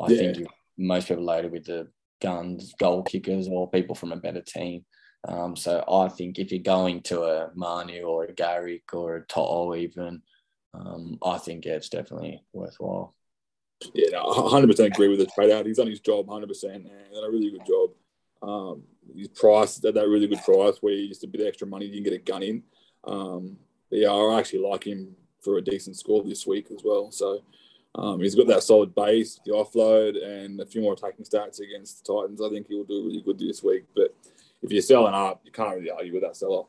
I Yeah. think most people loaded with the guns, goal kickers, or people from a better team. Um, so I think if you're going to a Manu or a Garrick or a Toto even, um, I think yeah, it's definitely worthwhile. Yeah, no, 100% agree with the trade out. He's done his job 100% and done a really good job. Um, he's priced at that really good price where you just a bit of extra money, you can get a gun in. Um, yeah, I actually like him for a decent score this week as well. So um, he's got that solid base, the offload, and a few more attacking stats against the Titans. I think he will do really good this week. But if you're selling up, you can't really argue with that seller.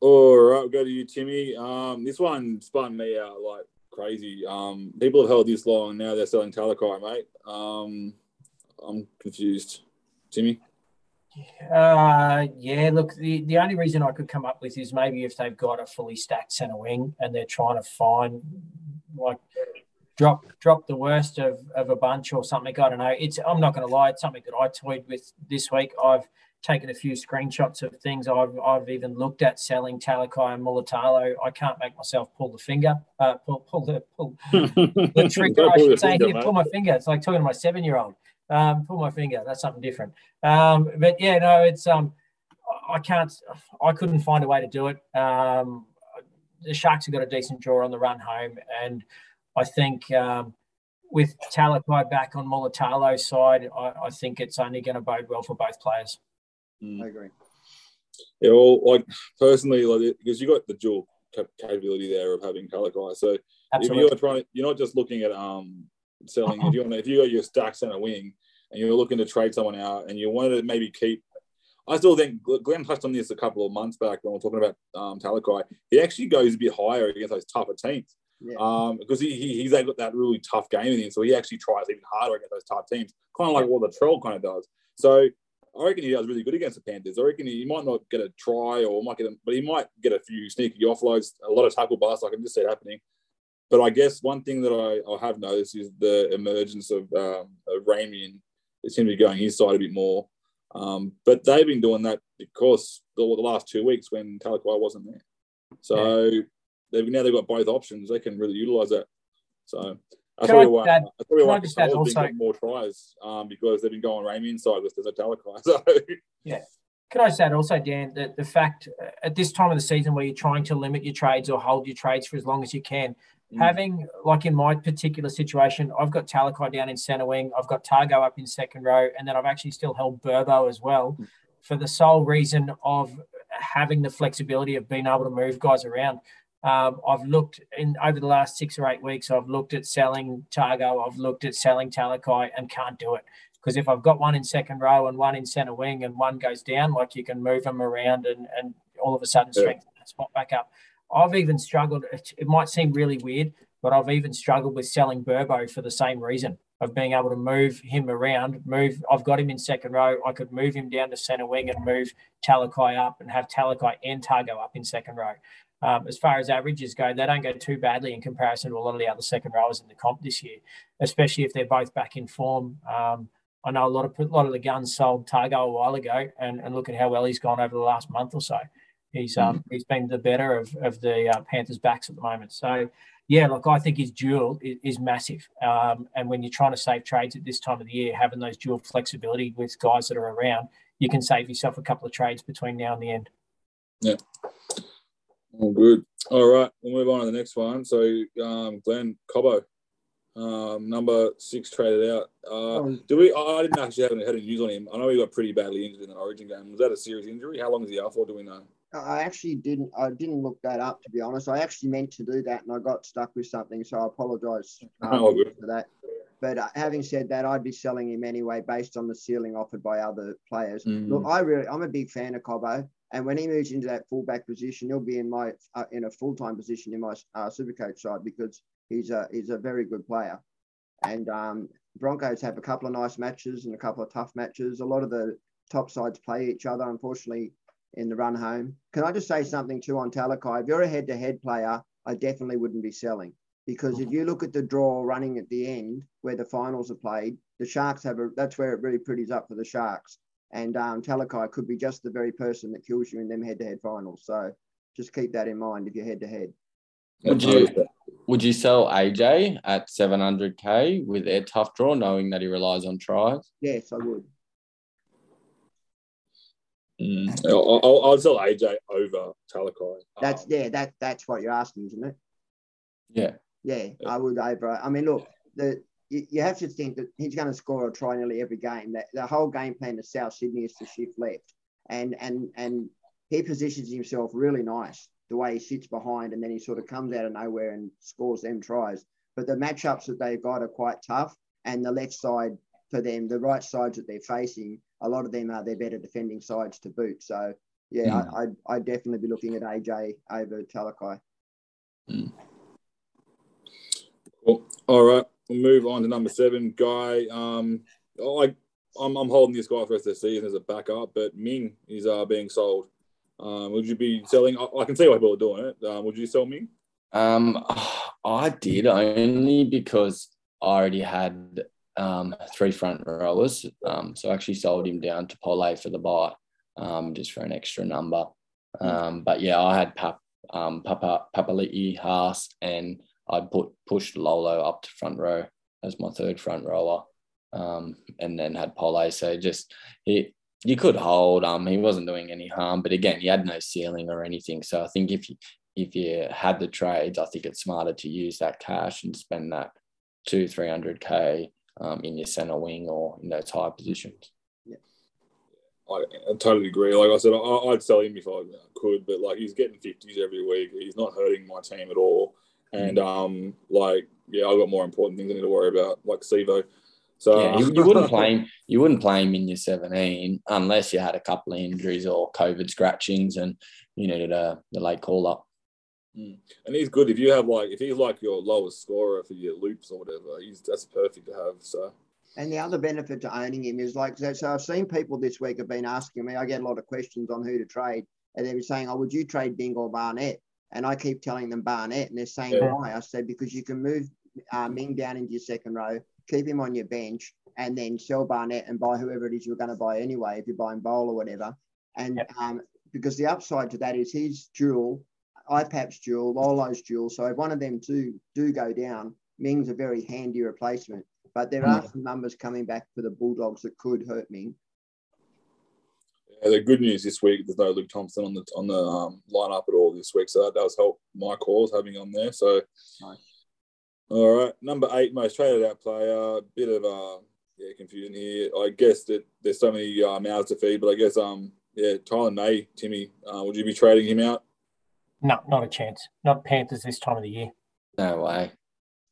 All right, we'll go to you, Timmy. Um, this one spun me out like crazy. Um, people have held this long, now they're selling Talakai, mate. Um, I'm confused. Timmy? Uh, yeah, look, the, the only reason I could come up with is maybe if they've got a fully stacked centre wing and they're trying to find, like, drop drop the worst of, of a bunch or something. I don't know. It's I'm not going to lie. It's something that I toyed with this week. I've taken a few screenshots of things. I've, I've even looked at selling Talakai and Mulitalo. I can't make myself pull the finger, uh, pull, pull the pull the trigger. I should say, here, pull my finger. It's like talking to my seven year old. Um, pull my finger. That's something different. Um, but yeah, no, it's um, I can't. I couldn't find a way to do it. Um, the Sharks have got a decent draw on the run home, and I think um, with Talakai back on Mulitalo's side, I, I think it's only going to bode well for both players. Mm. I agree. Yeah, well, like personally, like because you got the dual capability there of having Talakai. So Absolutely. if you're trying, you're not just looking at um selling. if you want, if you got your stack center wing and you're looking to trade someone out, and you wanted to maybe keep. I still think Glenn touched on this a couple of months back when we are talking about um, Talakai. He actually goes a bit higher against those tougher teams. Yeah. Um, because he, he, he's got that really tough game in him, so he actually tries even harder against those tough teams, kind of like what the troll kind of does. So I reckon he does really good against the Panthers. I reckon he, might not get a try or might get, a, but he might get a few sneaky offloads, a lot of tackle busts. I can just see it happening. But I guess one thing that I, I have noticed is the emergence of, um, of Ramien. It seems to be going his side a bit more. Um, but they've been doing that because the, the last two weeks when Talakai wasn't there. So yeah. They've now they've got both options. They can really utilize that. So that's probably why. Add, that's probably why Cole's also, been more tries um, because they've been going Ramien side with the Talakai. So yeah. Can I just add also, Dan, that the fact uh, at this time of the season where you're trying to limit your trades or hold your trades for as long as you can, mm. having like in my particular situation, I've got Talakai down in centre wing, I've got Tago up in second row, and then I've actually still held Burbo as well, mm. for the sole reason of having the flexibility of being able to move guys around. Um, I've looked in over the last six or eight weeks. I've looked at selling Tago. I've looked at selling Talakai and can't do it because if I've got one in second row and one in centre wing and one goes down, like you can move them around and, and all of a sudden strengthen yeah. that spot back up. I've even struggled. It, it might seem really weird, but I've even struggled with selling Burbo for the same reason of being able to move him around. Move. I've got him in second row. I could move him down to centre wing and move Talakai up and have Talakai and Tago up in second row um, as far as averages go, they don't go too badly in comparison to a lot of the other second rowers in the comp this year, especially if they're both back in form. Um, I know a lot of a lot of the guns sold Tago a while ago, and, and look at how well he's gone over the last month or so. He's um, mm-hmm. he's been the better of, of the uh, Panthers backs at the moment. So yeah, look, I think his dual is, is massive. Um, and when you're trying to save trades at this time of the year, having those dual flexibility with guys that are around, you can save yourself a couple of trades between now and the end. Yeah. All good. All right, we'll move on to the next one. So, um, Glenn Cobbo, um, number six traded out. Uh, um, do we? I didn't actually have any, had any news on him. I know he got pretty badly injured in the Origin game. Was that a serious injury? How long is he out for? Do we know? I actually didn't. I didn't look that up to be honest. I actually meant to do that, and I got stuck with something, so I apologise um, oh, for that. But uh, having said that, I'd be selling him anyway based on the ceiling offered by other players. Mm. Look, I really, I'm a big fan of Cobbo. And when he moves into that fullback position, he'll be in my uh, in a full time position in my uh, Supercoach side because he's a he's a very good player. And um, Broncos have a couple of nice matches and a couple of tough matches. A lot of the top sides play each other, unfortunately, in the run home. Can I just say something too on Talakai? If you're a head to head player, I definitely wouldn't be selling because if you look at the draw running at the end where the finals are played, the Sharks have a that's where it really pretties up for the Sharks. And um, Talakai could be just the very person that kills you in them head-to-head finals. So just keep that in mind if you're head-to-head. Would you would you sell AJ at 700k with their tough draw, knowing that he relies on tries? Yes, I would. Mm. I'll, I'll, I'll, sell AJ over Talakai. That's um, yeah, that that's what you're asking, isn't it? Yeah. Yeah, I would over. I mean, look, the you, you have to think that he's going to score a try nearly every game. That the whole game plan of South Sydney is to shift left, and and and he positions himself really nice the way he sits behind, and then he sort of comes out of nowhere and scores them tries. But the matchups that they've got are quite tough, and the left side for them, the right sides that they're facing, a lot of them are their better defending sides to boot. So yeah, mm. I, I'd, I'd, definitely be looking at AJ over Talakai. Mm. Cool. All right. We'll move on to number seven, Guy. Um, I, I'm, I'm holding this guy for the rest of the season as a backup, but Ming is uh, being sold. Um, would you be selling? I, I, can see why people are doing it. Um, would you sell Ming? Um, I did only because I already had um, three front rowers. Um, so I actually sold him down to Pole for the buy, um, just for an extra number. Um, but yeah, I had Pap, um, Papa Papali'i Haas, and I put pushed Lolo up to front row as my third front rower, um, and then had Pole. So just he you could hold. Um, he wasn't doing any harm, but again, he had no ceiling or anything. So I think if you if you had the trades, I think it's smarter to use that cash and spend that two three hundred k um, in your center wing or in those high positions. I, I totally agree. Like I said, I, would sell him if I could, but like he's getting fifties every week. He's not hurting my team at all. And um, like yeah, I've got more important things I need to worry about, like Sivo. So yeah, you, you wouldn't play him. You wouldn't play him in your seventeen unless you had a couple of injuries or COVID scratchings and you needed a the late call up. Mm. And he's good if you have like if he's like your lowest scorer for your loops or whatever. He's that's perfect to have. So. And the other benefit to owning him is like so. I've seen people this week have been asking me. I get a lot of questions on who to trade, and they're saying, "Oh, would you trade Bing or Barnett?" And I keep telling them Barnett, and they're saying yeah. why. I said because you can move uh, Ming down into your second row, keep him on your bench, and then sell Barnett and buy whoever it is you're going to buy anyway, if you're buying Bowl or whatever. And um, because the upside to that is his dual IPAP's dual, Lolo's dual. So if one of them two do go down, Ming's a very handy replacement. But there are some numbers coming back for the Bulldogs that could hurt Ming. Yeah, the good news this week, there's no Luke Thompson on the on the um, lineup at all this week, so that does help my cause having on there. So, nice. all right, number eight most traded out player. Bit of uh, yeah confusion here. I guess that there's so many uh, mouths to feed, but I guess um yeah, Taylan May, Timmy, uh, would you be trading him out? No, not a chance. Not Panthers this time of the year. No way.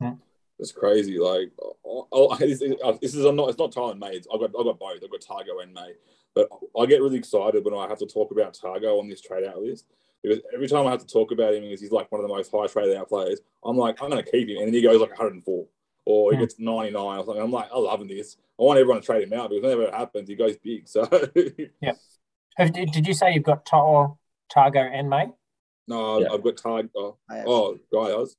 Hmm. It's crazy. Like, oh, oh, this, this, is not. It's not Taylan May. I've got. I've got both. I've got Tago and May. But I get really excited when I have to talk about Tago on this trade out list because every time I have to talk about him, because he's like one of the most high traded out players, I'm like, I'm going to keep him, and then he goes like 104 or he hmm. gets 99 or something. I'm like, I'm loving this. I want everyone to trade him out because whenever it happens, he goes big. So yeah. Did you say you've got Tago and May? No, yeah. I've got Tago. Oh, oh guys.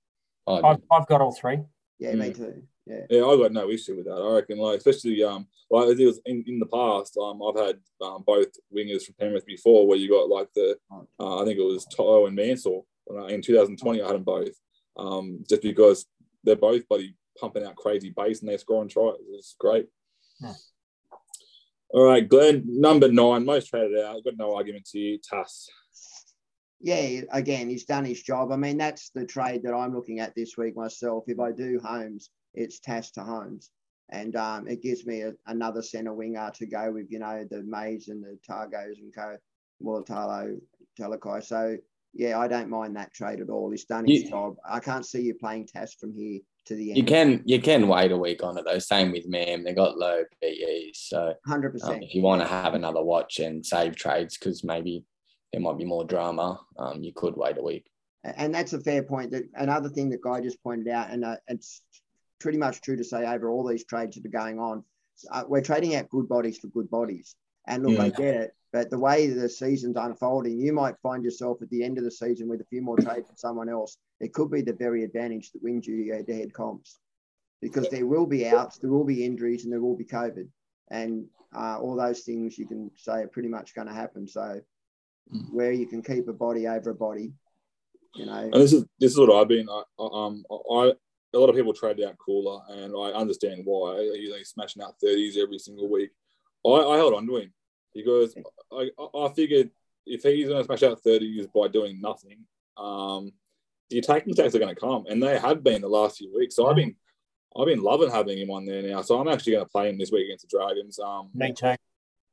Oh, I've, I've got all three. Yeah, mm. me too. Yeah. Yeah, I got no issue with that. I reckon, like, especially um, like it was in, in the past. Um, I've had um both wingers from Penrith before, where you got like the, uh, I think it was Toto and Mansell. Uh, in 2020, I had them both. Um, just because they're both bloody pumping out crazy base and they're scoring tries. It's great. Yeah. All right, Glenn, number nine, most traded out. I've got no arguments here. Tass yeah, again, he's done his job. I mean, that's the trade that I'm looking at this week myself. If I do Holmes, it's Tass to Holmes. And um, it gives me a, another centre winger to go with, you know, the Mays and the Tagos and co Mulitalo, Talakai. So, yeah, I don't mind that trade at all. He's done his you, job. I can't see you playing Tass from here to the end. You can you can wait a week on it though. Same with Mam. They got low PEs. So 100%. Um, if you want to have another watch and save trades because maybe there might be more drama, um, you could wait a week. And that's a fair point. That another thing that Guy just pointed out, and uh, it's pretty much true to say over all these trades that are going on, uh, we're trading out good bodies for good bodies. And look, yeah. I get it, but the way the season's unfolding, you might find yourself at the end of the season with a few more trades from someone else. It could be the very advantage that wins you head-to-head comps, because there will be outs, there will be injuries, and there will be COVID, and uh, all those things you can say are pretty much going to happen. So mm. where you can keep a body over a body. You know, and this is this is what I've been. I, um, I a lot of people trade out Koula, and I understand why. He's like smashing out thirties every single week. I, I held on to him because I, I figured if he's going to smash out thirties by doing nothing, um, the attacking attacks are going to come, and they have been the last few weeks. So I've been I've been loving having him on there now. So I'm actually going to play him this week against the Dragons. Um, Me too.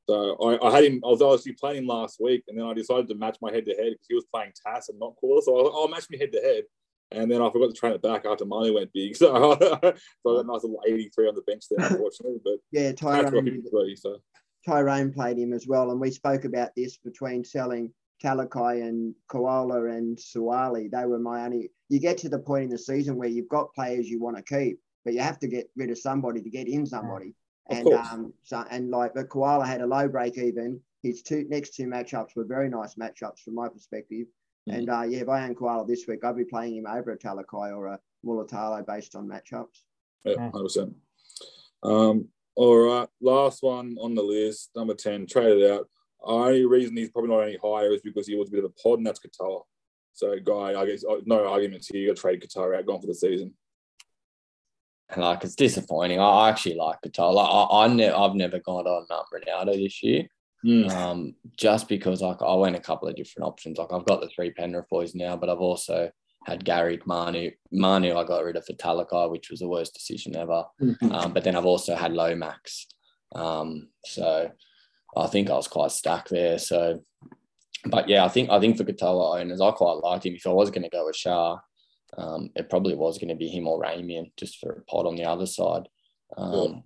So I, I, had him. I was obviously playing him last week, and then I decided to match my head to head because he was playing Tass and not Koula. So I was like, "Oh, match me head to head." And then I forgot to train it back after money went big. So, so I got a nice little 83 on the bench there, unfortunately. But yeah, Tyrone, so. Tyrone played him as well. And we spoke about this between selling Talakai and Koula and Suaalii. They were my only. You get to the point in the season where you've got players you want to keep, but you have to get rid of somebody to get in somebody. And um, so and like the Koula had a low break even. His two next two matchups were very nice matchups from my perspective. Mhm. And uh, yeah, if I own Koula this week, I'd be playing him over a Talakai or a Mulitalo based on matchups. Yeah, Mm. hundred percent. Um, all right, last one on the list, number ten, traded out. Only reason he's probably not any higher is because he was a bit of a pod, and that's Katoa. So, guy, I guess uh, no arguments here. You got to trade Katoa out, gone for the season. Like it's disappointing. I I actually like Katoa. Like, I, I ne- I've never gone on um, Ronaldo this year. Mm. um, just because like I went a couple of different options. Like I've got the three Penrith boys now, but I've also had Gary Manu. Manu I got rid of for Talakai, which was the worst decision ever. Um, but then I've also had Lomax. Um, so I think I was quite stuck there. So, but yeah, I think I think for Katoa owners, I quite liked him. If I was going to go with Shah, um, it probably was going to be him or Ramien just for a pot on the other side. Um,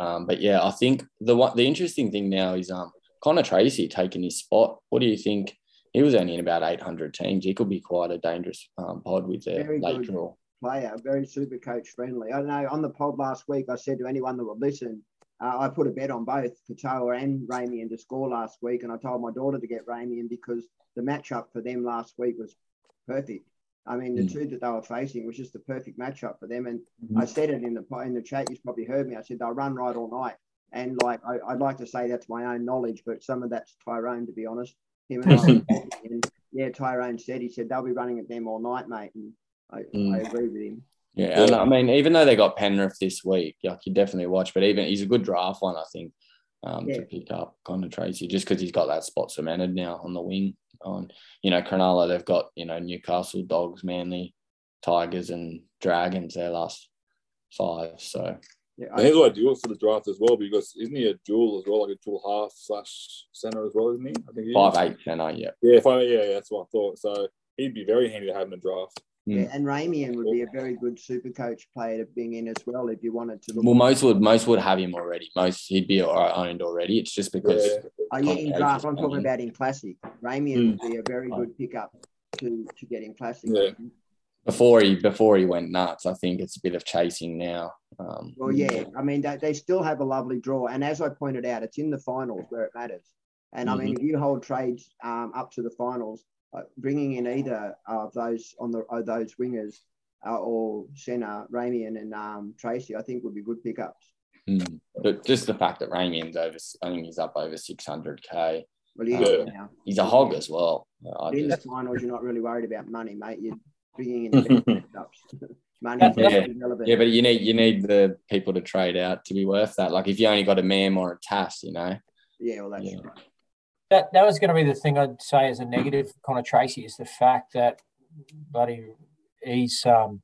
um, but yeah, I think the one the interesting thing now is um Connor Tracey taking his spot. What do you think? He was only in about 800 teams. He could be quite a dangerous um, pod with the Very late draw. player, very super coach friendly. I don't know on the pod last week, I said to anyone that would listen, uh, I put a bet on both Katoa and Ramian to score last week, and I told my daughter to get Ramian because the matchup for them last week was perfect. I mean, the Mm. two that they were facing was just the perfect matchup for them. And Mhm. I said it in the in the chat. You probably heard me. I said they'll run right all night. And like I, I'd like to say that's my own knowledge, but some of that's Tyrone, to be honest. Him and I, and yeah, Tyrone said he said they'll be running at them all night, mate. And I, Mm. I agree with him. Yeah, and I mean, even though they got Penrith this week, like you definitely watch. But even he's a good draft one, I think, um, Yeah. to pick up Connor Tracey, just because he's got that spot cemented now on the wing. On you know, Cronulla, they've got you know Newcastle Dogs, Manly, Tigers, and Dragons. Their last five. So Yeah, And he's ideal for the draft as well because isn't he a dual as well, like a dual half slash center as well, isn't he? I think he is. five eight center, yeah. Yeah, five, yeah, yeah, that's what I thought. So he'd be very handy to have in the draft. Yeah, and Ramien would be a very good super coach player to bring in as well if you wanted to look. Well, most would most would have him already. Most he'd be owned already. It's just because Yeah. oh, yeah, in Okay, draft, I'm talking fine. about in classic. Ramien would be a very good pickup to to get in classic. Yeah. before he before he went nuts, I think it's a bit of chasing now. Um, Well, yeah, I mean they, they still have a lovely draw, and as I pointed out, it's in the finals where it matters. And I mean, if you hold trades um, up to the finals, uh, bringing in either of those on the of those wingers uh, or Senna, Ramien, and um, Tracey, I think would be good pickups. Mm. But just the fact that Ramien's over, I think he's up over 600k. Well, he Yeah. is now. He's a hog as well. I in the finals, you're not really worried about money, mate. You're bringing in the best money Yeah. yeah, but you need you need the people to trade out to be worth that. Like if you only got a Mam or a Tass, you know. yeah, well, that's Yeah. right. That that was going to be the thing I'd say as a negative for Connor Tracey is the fact that, buddy, he's um,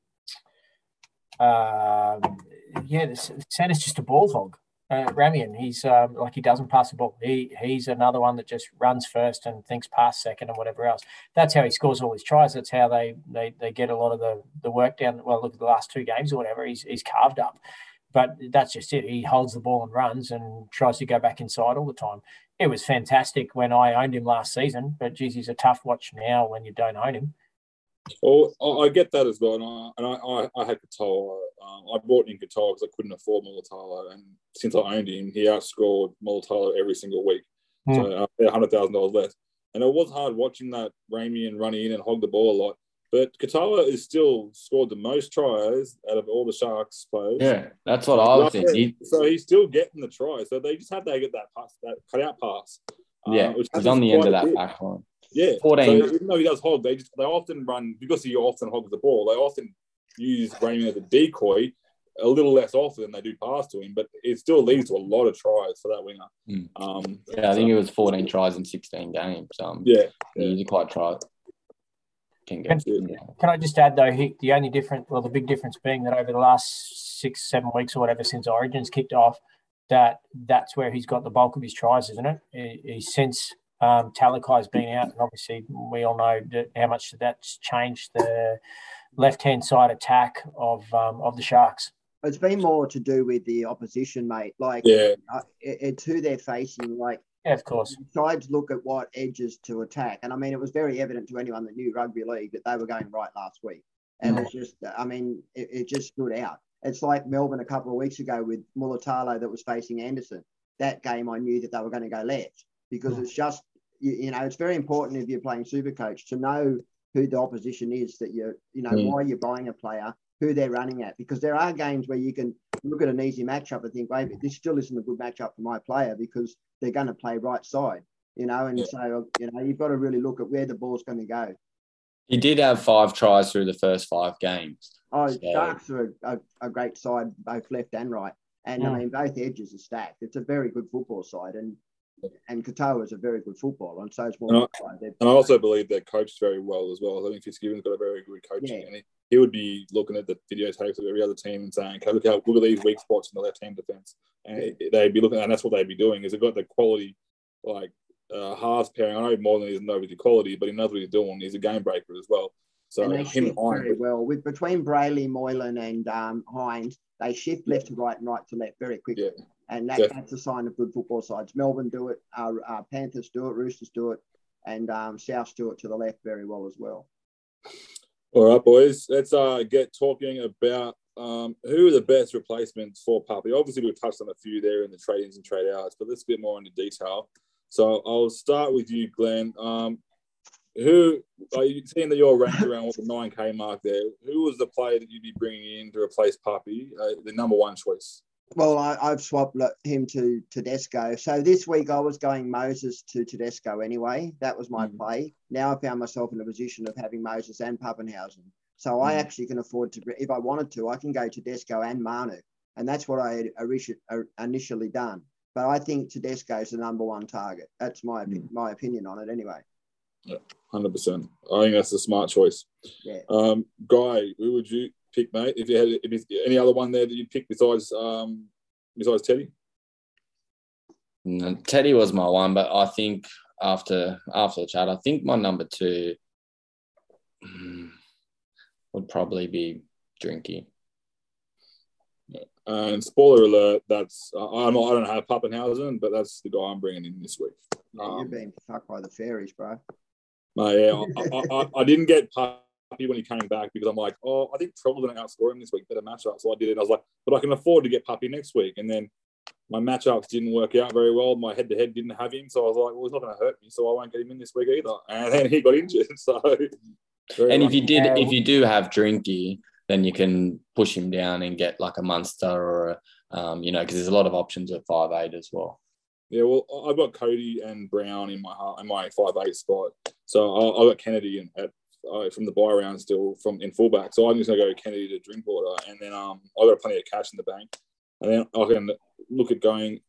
um, yeah, the center's just a ball hog. Uh, Ramien, he's um, like he doesn't pass the ball. He he's another one that just runs first and thinks pass second and whatever else. That's how he scores all his tries. That's how they they, they get a lot of the the work down. Well, look at the last two games or whatever. He's he's carved up, but that's just it. He holds the ball and runs and tries to go back inside all the time. It was fantastic when I owned him last season, but geez, he's a tough watch now when you don't own him. Well, I, I get that as well, and I and I, I, I had Katoa. Um, I bought in Katoa because I couldn't afford Mulitalo, and since I owned him, he outscored Mulitalo every single week. So I hundred thousand dollars less, and it was hard watching that Ramien run in and hog the ball a lot. But Katoa is still scored the most tries out of all the Sharks players. Yeah, that's what I was Yeah, thinking. So he's still getting the try. So they just had to get that pass, that cutout pass. uh, Yeah, which he's on the end of that back line. Yeah, 14. So even though he does hog, they just they often run because he often hogs the ball. They often use Raymond as a decoy a little less often than they do pass to him, but it still leads to a lot of tries for that winger. Mm. Um, Yeah, I think it was 14 tries in 16 games. Um, yeah, he's quite try. Can go. Can- Can I just add though, he, the only difference, well, the big difference being that over the last six, seven weeks or whatever since Origins kicked off, that that's where he's got the bulk of his tries, isn't it? He, he since um, Talakai's been out, and obviously we all know that how much that's changed the left-hand side attack of um, of the Sharks. It's been more to do with the opposition, mate. Like, yeah, uh, it, it's who they're facing. Like, Yeah, of course. sides look at what edges to attack. And I mean, it was very evident to anyone that knew rugby league that they were going right last week. And it's just, I mean, it, it just stood out. It's like Melbourne a couple of weeks ago with Mulitalo that was facing Anderson. That game, I knew that they were going to go left because it's just you, you know, it's very important if you're playing super coach to know who the opposition is that you're, you know, Mm. why you're buying a player, who they're running at. Because there are games where you can look at an easy matchup and think, wait, this still isn't a good matchup for my player because they're going to play right side, you know. And Yeah. so, you know, you've got to really look at where the ball's going to go. He did have five tries through the first five games. Oh, So- Sharks are a, a, a great side, both left and right. And Mm. I mean, both edges are stacked. It's a very good football side. And and Katoa is a very good footballer. And so it's more. And I- And I also believe they're coached very well as well. I think Fitzgibbon's got a very good coaching. Yeah. He, would be looking at the videotapes of every other team and saying, okay, look, how, look at these weak spots in the left hand defense. And they'd be looking, and that's what they'd be doing, is they've got the quality, like, uh, halves pairing. I know more than he doesn't know with the quality, but he knows what he's doing. He's a game breaker as well. So and they him and very well with between Brailey, Moylan, and um, Hynes. They shift left to right and right to left very quickly, Yeah. and that, that's a sign of good football sides. Melbourne do it, uh, uh, Panthers do it, Roosters do it, and um, South do it to the left very well as well. All right, boys. Let's uh, get talking about um, who are the best replacements for Puppy. Obviously, we've touched on a few there in the trade ins and trade outs, but let's get more into detail. So I'll start with you, Glenn. Um, who are you seeing that you're ranked around the 9K mark there? Who was the player that you'd be bringing in to replace Puppy, uh, the number one choice? Well, I, I've swapped him to Tedesco. So this week I was going Moses to Tedesco anyway. That was my Mm. play. Now I found myself in a position of having Moses and Papenhuyzen. So I Mm. actually can afford to, if I wanted to, I can go Tedesco and Manu. And that's what I had initially done. But I think Tedesco is the number one target. That's my, opi- my opinion on it anyway. Yeah, 100%. I think that's a smart choice. Yeah. Um, Guy, who would you pick, mate? If you had if any other one there that you'd pick besides um, besides Teddy? No, Teddy was my one, but I think after after the chat, I think my number two mm, would probably be Drinky. And spoiler alert, that's I- I'm not, I don't have Papenhuyzen, but that's the guy I'm bringing in this week. Yeah, you're Um, being fucked by the fairies, bro. no, yeah, I, I, I, I didn't get Puppy when he came back because I'm like, oh, I think Trell's going to outscore him this week, better matchup. So I did it. I was like, but I can afford to get Puppy next week. And then my matchups didn't work out very well. My head to head didn't have him, so I was like, well, he's not going to hurt me, so I won't get him in this week either. And then he got injured, so. very And if you did, Yeah. if you do have Drinky, then you can push him down and get like a Munster or a, um, you know, because there's a lot of options at five eight as well. Yeah, well, I- I've got Cody and Brown in my heart, in my five eight spot. So I- I've got Kennedy in, at uh, from the buy round still from in fullback. So I'm just gonna go Kennedy to Drinkwater, and then um I've got plenty of cash in the bank, and then I can look at going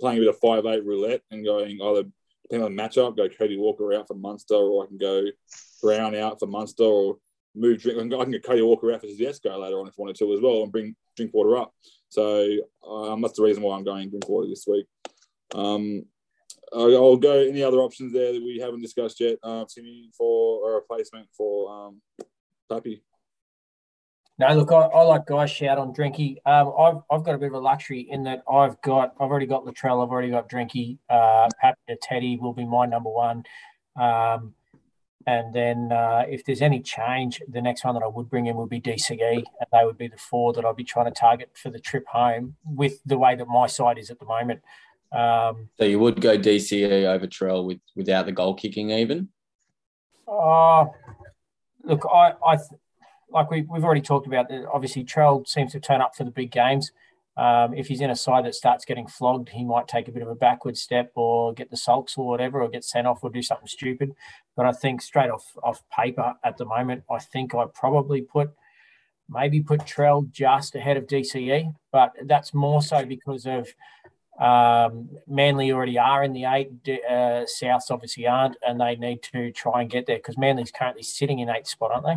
playing a bit of five eight roulette and going either depending on the matchup, go Cody Walker out for Munster, or I can go Brown out for Munster, or move Drink. I I can get Cody Walker out for Zesco later on if I wanted to as well, and bring Drinkwater up. So um, that's the reason why I'm going Drinkwater this week. Um, I'll I'll go any other options there that we haven't discussed yet, uh, Timmy, for a replacement for um, Pappy. No, look, I, I like guys shout on Drinky. Um, I've I've got a bit of a luxury in that I've got I've already got Latrell, I've already got Drinky. Uh, Happy to Teddy will be my number one. Um, and then uh, if there's any change, the next one that I would bring in would be DCE, and they would be the four that I'd be trying to target for the trip home. With the way that my side is at the moment, um, So you would go DCE over Trell with without the goal kicking even. Uh, look, I, I th- like we, we've already talked about that. Obviously, Trell seems to turn up for the big games. Um, if he's in a side that starts getting flogged, he might take a bit of a backward step or get the sulks or whatever, or get sent off or do something stupid. But I think straight off off paper at the moment, I think I probably put maybe put Trell just ahead of DCE, but that's more so because of um, Manly already are in the eight. Uh, Souths obviously aren't, and they need to try and get there because Manly's currently sitting in eighth spot, aren't they?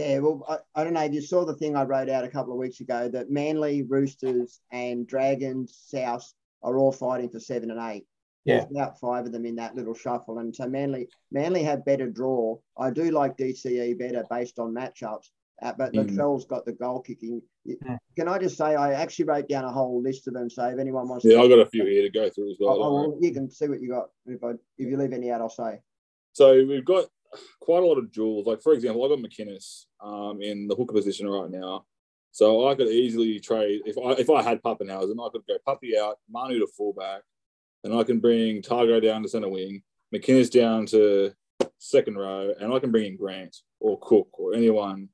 Yeah, well, I, I don't know if you saw the thing I wrote out a couple of weeks ago that Manly, Roosters, and Dragons, South are all fighting for seven and eight. Yeah. There's about five of them in that little shuffle, and so Manly, Manly have better draw. I do like DCE better based on matchups, uh, but Mm. Latrell's got the goal kicking. Y-. Can I just say I actually wrote down a whole list of them, so if anyone wants, Yeah, to, I've got a few here to go through as well. I don't worry. will- you can see what you got. If I if you leave any out, I'll say. So we've got quite a lot of jewels. Like for example, I got McInnes um, in the hooker position right now. So I could easily trade if I if I had Papenhuyzen, I could go Puppy out, Manu to fullback, and I can bring Tago down to centre wing, McInnes down to second row, and I can bring in Grant or Cook or anyone.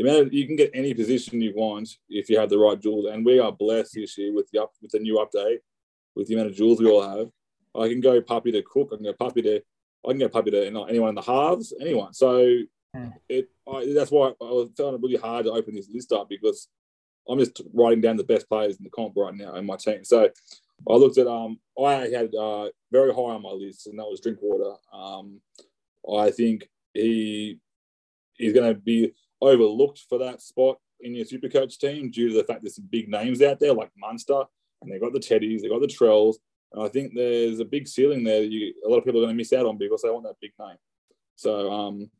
The amount of, you can get any position you want if you have the right jewels, and we are blessed this year with the up, with the new update, with the amount of jewels we all have. I can go puppy to Cook. I can go puppy to I can go puppy to anyone in the halves, anyone. So Hmm. it I, that's why I was finding it really hard to open this list up because I'm just writing down the best players in the comp right now in my team. So I looked at um I had uh, very high on my list, and that was Drinkwater. Um, I think he he's going to be overlooked for that spot in your Supercoach team due to the fact there's some big names out there like Munster, and they've got the Teddies, they've got the Trells, and I think there's a big ceiling there that you, a lot of people are going to miss out on because they want that big name. So um,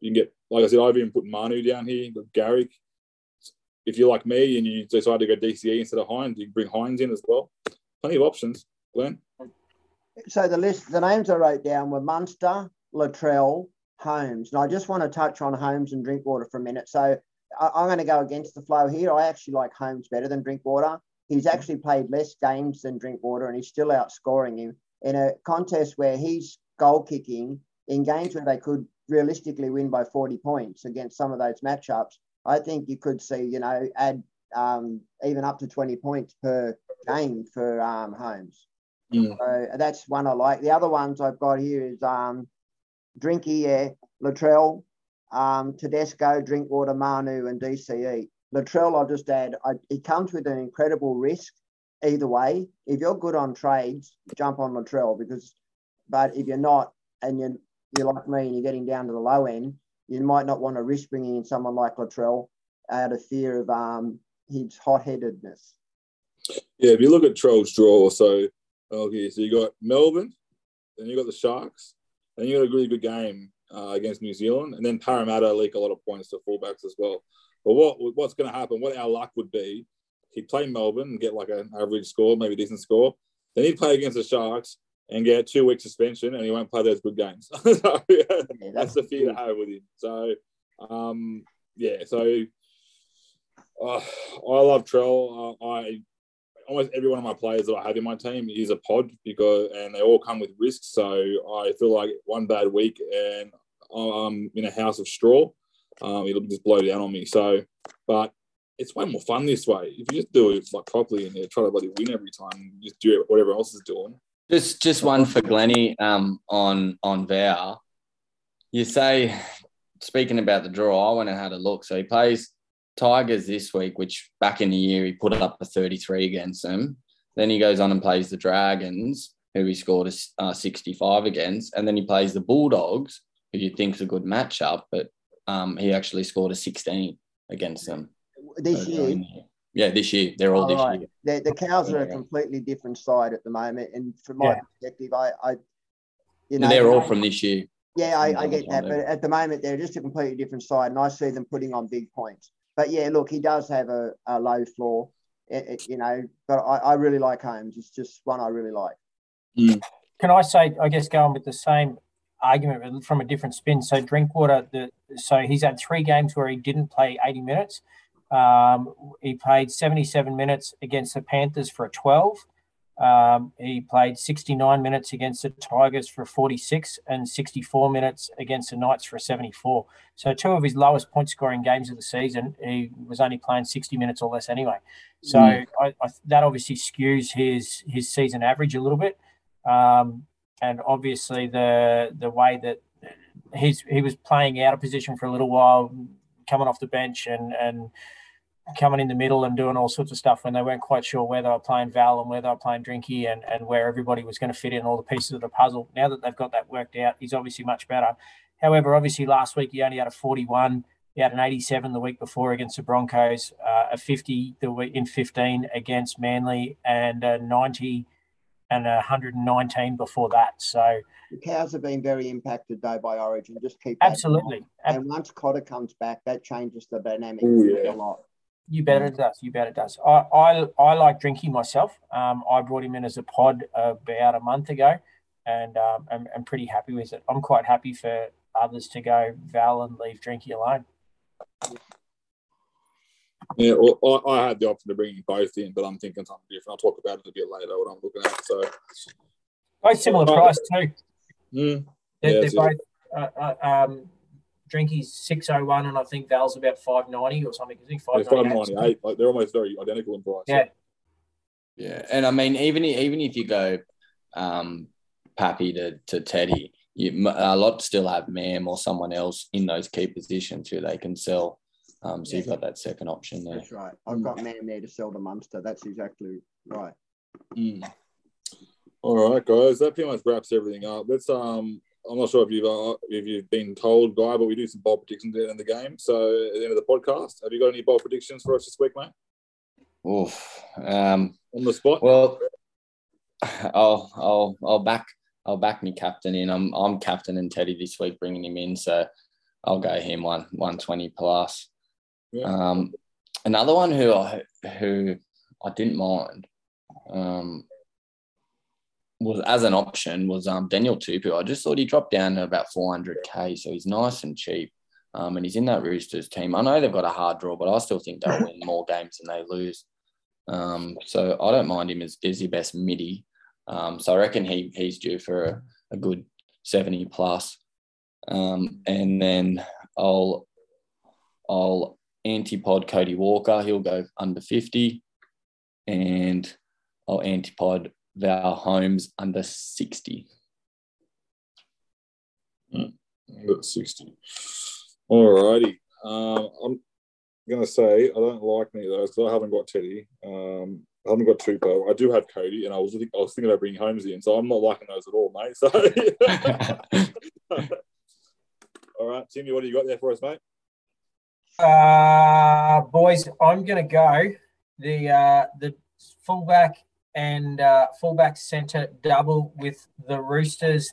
you can get, like I said, I've even put Manu down here, but Garrick. If you're like me and you decide to go DCE instead of Hynes, you can bring Hynes in as well. Plenty of options, Glenn. So the list, the names I wrote down were Munster, Latrell, Holmes. And I just want to touch on Holmes and Drinkwater for a minute. So I, I'm going to go against the flow here. I actually like Holmes better than Drinkwater. He's actually played less games than Drinkwater, and he's still outscoring him in a contest where he's goal kicking in games where they could realistically win by 40 points against some of those matchups. I think you could see, you know, add um, even up to 20 points per game for um, Holmes. Mm. So that's one I like. The other ones I've got here is um, Drinky, Latrell, um, Tedesco, Drinkwater, Manu, and DCE. Latrell, I'll just add, I, he comes with an incredible risk either way. If you're good on trades, jump on Latrell because, but if you're not and you're, you're like me and you're getting down to the low end, you might not want to risk bringing in someone like Latrell out of fear of um, his hot headedness. Yeah, if you look at Trell's draw, so okay, so you got Melbourne, then you got the Sharks, then you had a really good game uh, against New Zealand, and then Parramatta leak a lot of points to fullbacks as well. But what what's going to happen? What our luck would be, he'd play Melbourne and get like an average score, maybe decent score. Then he'd play against the Sharks and get two week suspension, and he won't play those good games. so, yeah, Yeah, that's the fear to have with him. So, um, yeah, so uh, I love Trell. Uh, I almost every one of my players that I have in my team is a pod because, and they all come with risks. So I feel like one bad week and I'm in a house of straw. Um, it'll just blow down on me. So, but it's way more fun this way. If you just do it like properly and you try to bloody win every time, just do what everyone else is doing. Just just one for Glenny um, on on Vow. You say, speaking about the draw, I went and had a look. So he plays Tigers this week, which back in the year he put up a 33 against them. Then he goes on and plays the Dragons, who he scored a uh, 65 against. And then he plays the Bulldogs, who you think's a good matchup, but um, he actually scored a 16 against them. This year, Yeah, this year. They're all All this right. year. the, the cows are a completely different side at the moment. And from my Yeah. perspective, I, I you know, they're all from this year. Yeah, I, I get that, but at the moment they're just a completely different side, and I see them putting on big points. But yeah, look, he does have a, a low floor, it, it- you know. But I, I really like Holmes. It's just one I really like. Mm. Can I say, I guess, going with the same argument but from a different spin? So Drinkwater, the so he's had three games where he didn't play 80 minutes. Um, he played 77 minutes against the Panthers for a 12. Um, he played 69 minutes against the Tigers for 46 and 64 minutes against the Knights for 74. So two of his lowest point scoring games of the season, he was only playing 60 minutes or less anyway. So Mm. I, I, that obviously skews his his season average a little bit. Um, and obviously the the way that he's he was playing out of position for a little while, coming off the bench and and coming in the middle and doing all sorts of stuff when they weren't quite sure where they were playing Val and where they were playing Drinky and, and where everybody was going to fit in all the pieces of the puzzle. Now that they've got that worked out, he's obviously much better. However, obviously last week he only had a 41. He had an 87 the week before against the Broncos, uh, a 50 the week in 15 against Manly, and a 90 and a 119 before that. So The cows have been very impacted though by Origin. Just keep that in mind. absolutely, And once Cotter comes back, that changes the dynamic yeah. a lot. You bet it does. You bet it does. I I, I like drinking myself. Um, I brought him in as a pod about a month ago, and um, I'm, I'm pretty happy with it. I'm quite happy for others to go Val and leave Drinky alone. Yeah, well, I, I had the option to bring both in, but I'm thinking something different. I'll talk about it a bit later. What I'm looking at. So Both similar price too. Mm. They're, Yeah, they're both. Uh, uh, um, Drinky's six oh one, and I think Val's about five ninety or something. I think They're five five ninety ninety eight. Like they're almost very identical in price. Yeah. Yeah, and I mean, even even if you go um, Pappy to, to Teddy, you, a lot still have Mam or someone else in those key positions who they can sell. Um, so you've got that second option there. That's right. I've got man there to sell to Munster. That's exactly right. Mm. All right, guys. That pretty much wraps everything up. Let's um. I'm not sure if you've uh, if you've been told, guy, but we do some bold predictions at the end of the game. So at the end of the podcast, have you got any bold predictions for us this week, mate? Oof. Um, On the spot. well, I'll I'll I'll back I'll back me captain in. I'm I'm captain and Teddy this week, bringing him in. So I'll go him one one twenty plus. Yeah. Um, another one who I who I didn't mind um, was as an option was um, Daniel Tupou. I just thought he dropped down to about 400k, so he's nice and cheap. Um, and he's in that Roosters team. I know they've got a hard draw, but I still think they'll win more games than they lose. Um, so I don't mind him as, as your best midi. Um, so I reckon he he's due for a, a good 70 plus. Um, and then I'll I'll antipod Cody Walker. He'll go under 50. And I'll antipod Val homes under 60. Got 60. All righty. Um, I'm going to say I don't like any of those because I haven't got Teddy. Um, I haven't got Tupou. I do have Cody, and I was, think, I was thinking about bringing Holmes in, so I'm not liking those at all, mate. So, all right, Timmy, what do you got there for us, mate? Uh, boys, I'm going to go the uh, the fullback and uh, fullback centre double with the Roosters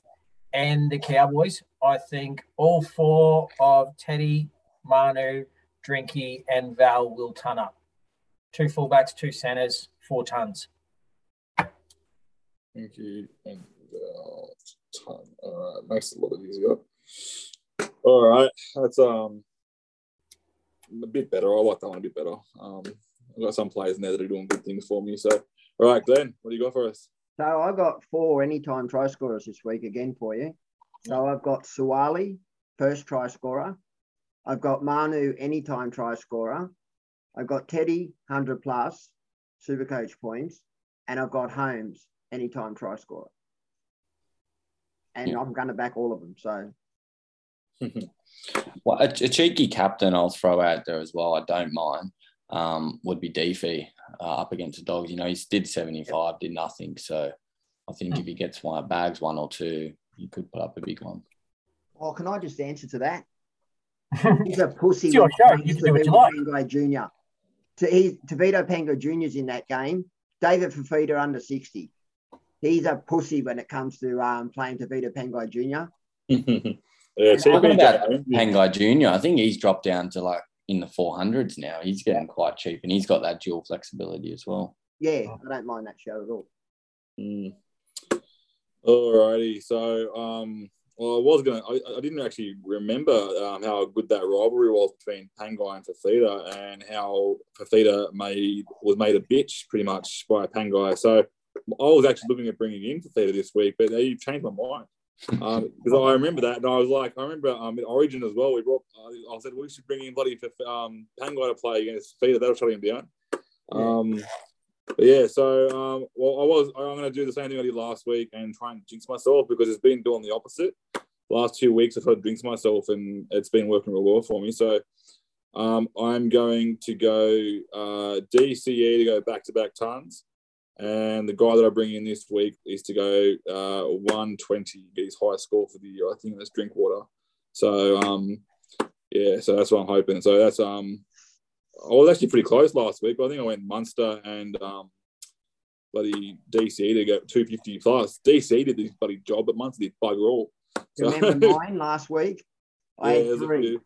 and the Cowboys. I think all four of Teddy, Manu, Drinky, and Val will ton up. Two fullbacks, two centres, four tons. You. And uh, ton. All right, makes it a lot easier. All right, that's um a bit better. I like that one a bit better. Um, I've got some players there that are doing good things for me. So, all right, Glenn, what do you got for us? So I got four anytime try scorers this week again for you. So I've got Suwali, first try scorer. I've got Manu, anytime try scorer. I've got Teddy, 100 plus, super coach points. And I've got Holmes, anytime try scorer. And Yeah. I'm going to back all of them. So Well, a, a cheeky captain I'll throw out there as well. I don't mind. Um, would be Deefy uh, up against the Dogs. You know, he did seventy five, did nothing. So I think if he gets one bags one or two, he could put up a big one. Well, can I just answer to that? He's a pussy. It's your when show. it comes You can to do what you like. Pangai Jr. To, he, Tevita Pangai Jr.'s in that game. David Fifita under 60. He's a pussy when it comes to um, playing Tevita Pangai Jr. yeah, Talking about James. Pangai Junior, I think he's dropped down to like in the four hundreds now. He's getting quite cheap, and he's got that dual flexibility as well. Yeah, I don't mind that show at all. Mm. Alrighty, so um, well, I was gonna, I, I didn't actually remember um, how good that rivalry was between Pangai and Fifita, and how Fifita made was made a bitch pretty much by Pangai. So I was actually looking at bringing in Fifita this week, but you've changed my mind because I remember that, and I was like, I remember um, in Origin as well. We brought, I said we should bring in bloody um, Pangai to play against Fifita. That'll shut him down. Um, but yeah, so um, well, I was I'm going to do the same thing I did last week and try and jinx myself because it's been doing the opposite. Last two weeks I've had to jinx myself and it's been working real well for me. So um, I'm going to go uh, DCE to go back to back tons, and the guy that I bring in this week is to go uh, 120, get his highest score for the year. I think that's Drinkwater. So um, yeah, so that's what I'm hoping. So that's um, I was actually pretty close last week. But I think I went Munster and um, bloody DC to get 250 plus. DC did this bloody job, but Munster did bugger all. So- Remember mine last week? I Yeah, had a three.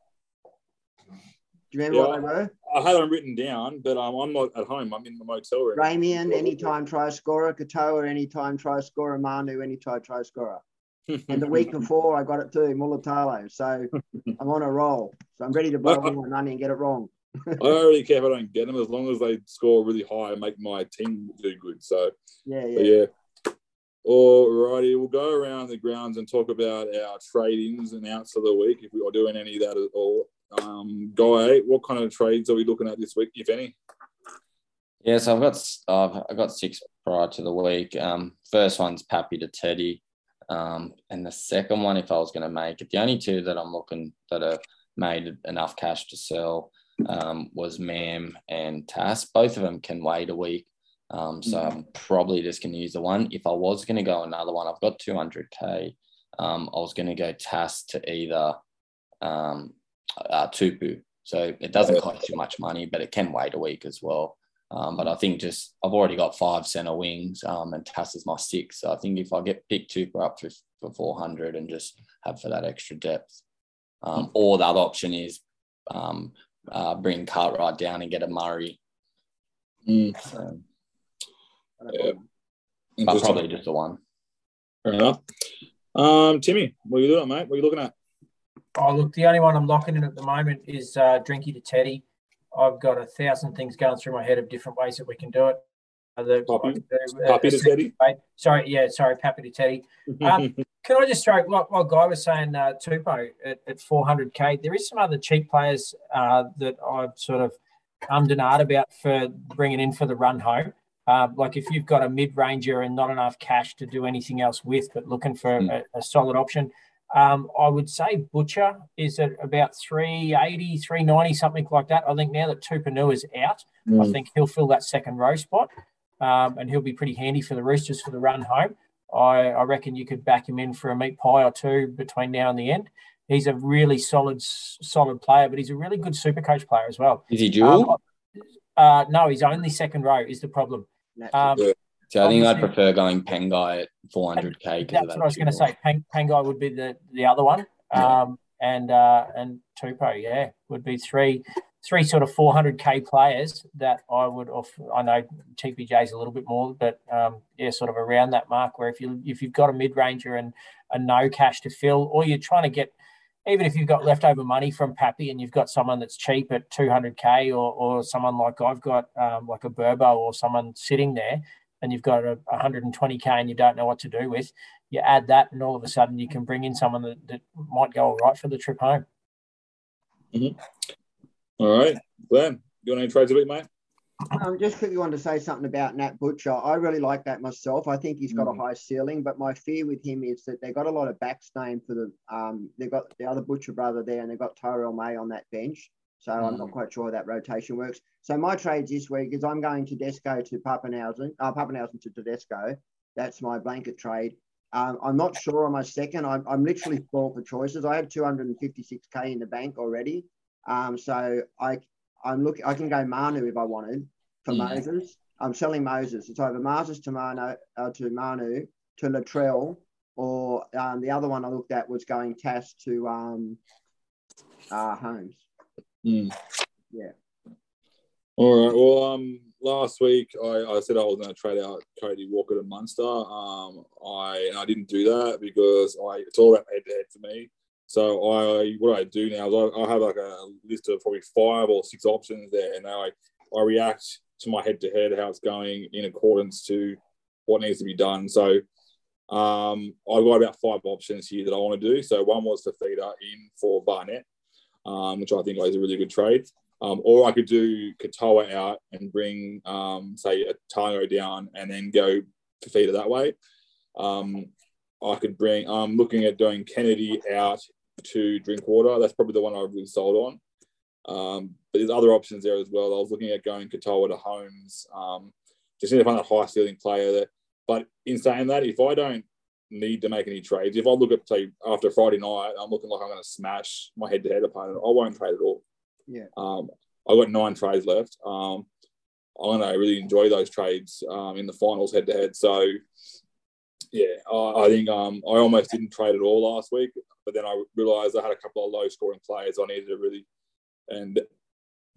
Do you remember Yeah. what they were? I had them written down, but um, I'm not at home. I'm in the motel room. Ramien, anytime try scorer. Katoa, anytime try scorer. Manu, anytime try scorer. And the week before, I got it too, Mulitalo. So I'm on a roll. So I'm ready to blow all my money and get it wrong. I don't really care if I don't get them as long as they score really high and make my team do good. So Yeah, yeah. yeah. Alrighty, we'll go around the grounds and talk about our trade-ins and outs of the week if we are doing any of that at all. Um, Guy, what kind of trades are we looking at this week, if any? Yeah, so I've got I've, I've got six prior to the week. Um, first one's Pappy to Teddy, um, and the second one, if I was going to make it, the only two that I'm looking that are made enough cash to sell um, was Mam and Tass. Both of them can wait a week. Um, so mm-hmm. I'm probably just going to use the one. If I was going to go another one, I've got 200k. Um, I was going to go Tass to either um, uh, Tupou. So it doesn't cost too much money, but it can wait a week as well. Um, but I think just I've already got five center wings, um, and Tass is my six. So I think if I get pick Tupou up for, for 400 and just have for that extra depth, um, or the other option is um, uh, bring Cartwright down and get a Murray. Mm. So, yeah. But probably just the one. Fair enough. Um, Timmy, what are you doing, mate? What are you looking at? Oh, look, the only one I'm locking in at the moment is uh, Drinky to Teddy. I've got a thousand things going through my head of different ways that we can do it. Uh, the, Poppy, do, uh, to Teddy. Sorry, yeah, sorry, Pappy to Teddy. Um, can I just throw, like, like Guy was saying, uh, Tupou at, at 400k, there is some other cheap players uh, that I've sort of ummed and about for bringing in for the run home. Uh, like if you've got a mid ranger and not enough cash to do anything else with, but looking for mm. a, a, solid option, um, I would say Butcher is at about 380, 390, something like that. I think now that Tupouniua is out, mm. I think he'll fill that second row spot um, and he'll be pretty handy for the Roosters for the run home. I, I, reckon you could back him in for a meat pie or two between now and the end. He's a really solid, solid player, but he's a really good super coach player as well. Is he dual? Um, uh, no, he's only second row is the problem. So I think I'd prefer going Pangai at 400k. That's what I was going to say. Peng, Pangai would be the, the other one. Um, and uh, and Tupou, yeah, would be three three sort of 400k players that I would off. I know TPJ's a little bit more, but um, yeah, sort of around that mark. Where if you if you've got a mid ranger and a no cash to fill, or you're trying to get, even if you've got leftover money from Pappy and you've got someone that's cheap at 200k, or or someone like I've got, um, like a Burbo or someone sitting there, and you've got a 120k and you don't know what to do with, you add that, and all of a sudden you can bring in someone that, that might go all right for the trip home. Mm-hmm. All right, Glenn, you want any trades a bit, mate? Um, just quickly wanted to say something about Nat Butcher. I really like that myself. I think he's got mm. a high ceiling, but my fear with him is that they got a lot of backs named for the um they've got the other Butcher brother there and they've got Terrell May on that bench. So mm. I'm not mm. quite sure how that rotation works. So my trades this week is I'm going Tedesco to Papenhuyzen, uh, Papenhuyzen to Tedesco. That's my blanket trade. Um, I'm not sure on my second. I'm, I'm literally full for choices. I have 256k in the bank already. Um, so I I'm looking. I can go Manu if I wanted for yeah. Moses. I'm selling Moses. It's either Moses to Manu uh, to Manu to Latrell, or um, the other one I looked at was going Tass to um, uh, Holmes. Mm. Yeah. All right. Well, um, last week I, I said I was going to trade out Cody Walker to Munster. Um, I I didn't do that because I it's all about head to head for me. So I what I do now is I, I have like a list of probably five or six options there, and I I react to my head to head how it's going in accordance to what needs to be done. So um, I've got about five options here that I want to do. So one was to feeder in for Barnett, um, which I think is a really good trade. Um, or I could do Katoa out and bring, um, say, a Tago down and then go to feeder that way. Um, I could bring, I'm looking at doing Kennedy out to Drinkwater. That's probably the one I've really sold on. Um, but there's other options there as well. I was looking at going Katoa to Holmes. Um, just need to find a high ceiling player there. But in saying that, if I don't need to make any trades, if I look at say after Friday night, I'm looking like I'm going to smash my head to head opponent. I won't trade at all. Yeah. Um, I've got nine trades left. Um, I know I really enjoy those trades um, in the finals head to head. So yeah, I, I think um, I almost didn't trade at all last week, but then I realised I had a couple of low scoring players I needed to really and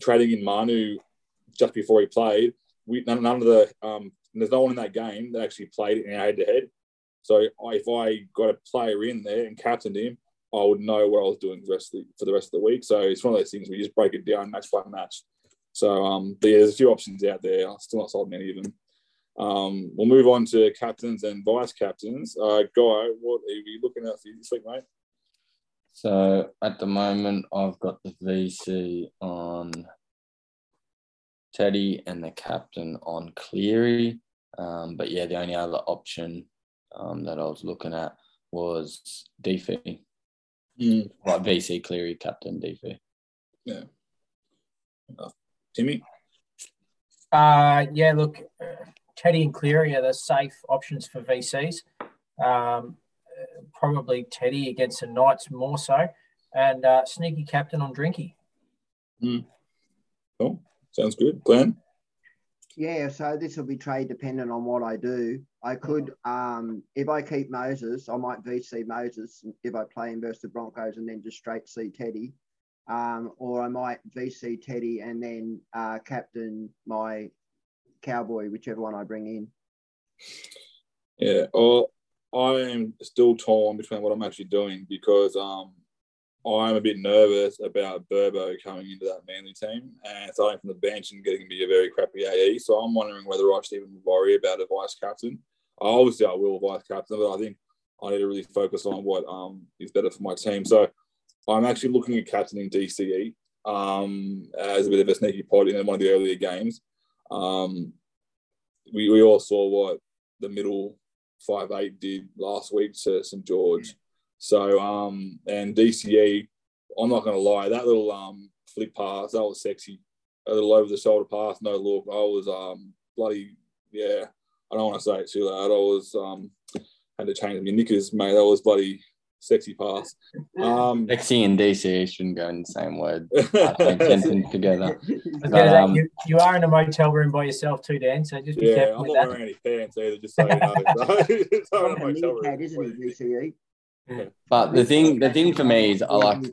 trading in Manu just before he played. We none, none of the um, there's no one in that game that actually played in our head to head. So if I got a player in there and captained him, I would know what I was doing the rest the, for the rest of the week. So it's one of those things where you just break it down match by match. So um, yeah, there's a few options out there. I'm still not sold many of them. Um, we'll move on to captains and vice captains. Uh, Guy, what are you looking at for this week, mate? So at the moment, I've got the VC on Teddy and the captain on Cleary. Um, but yeah, the only other option um, that I was looking at was DFE. Mm. Like VC Cleary, captain DFE. Yeah. Uh, Timmy? Uh, yeah, look, uh, Teddy and Cleary are the safe options for VCs. Um, probably Teddy against the Knights more so, and uh, sneaky captain on Drinky. Mm. Cool. Sounds good. Glenn? Yeah, so this will be trade dependent on what I do. I could, um, if I keep Moses, I might VC Moses if I play him versus the Broncos and then just straight see Teddy. Um, or I might VC Teddy and then uh, captain my Cowboy, whichever one I bring in. Yeah, well, I am still torn between what I'm actually doing because um, I'm a bit nervous about Burbo coming into that Manly team and starting from the bench and getting to be a very crappy AE. So I'm wondering whether I should even worry about a vice captain. Obviously, I will vice captain, but I think I need to really focus on what um, is better for my team. So I'm actually looking at captaining DCE um, as a bit of a sneaky pod in one of the earlier games. Um, we, we all saw what the middle five eight did last week to St George. So um, and DCE, I'm not going to lie, that little um flick pass that was sexy. A little over the shoulder pass, no look. I was um bloody yeah. I don't want to say it too loud. I was um had to change my knickers, mate. That was bloody sexy pass. Um, Sexy and DC shouldn't go in the same word. I think sentence together. But, But, um, you, you are in a motel room by yourself too, Dan. So just be yeah, careful I'm with not that. wearing any pants either, just so you know. So, I'm in a motel room. Meerkat, isn't he, DCE? But the thing, the thing for me is, I like.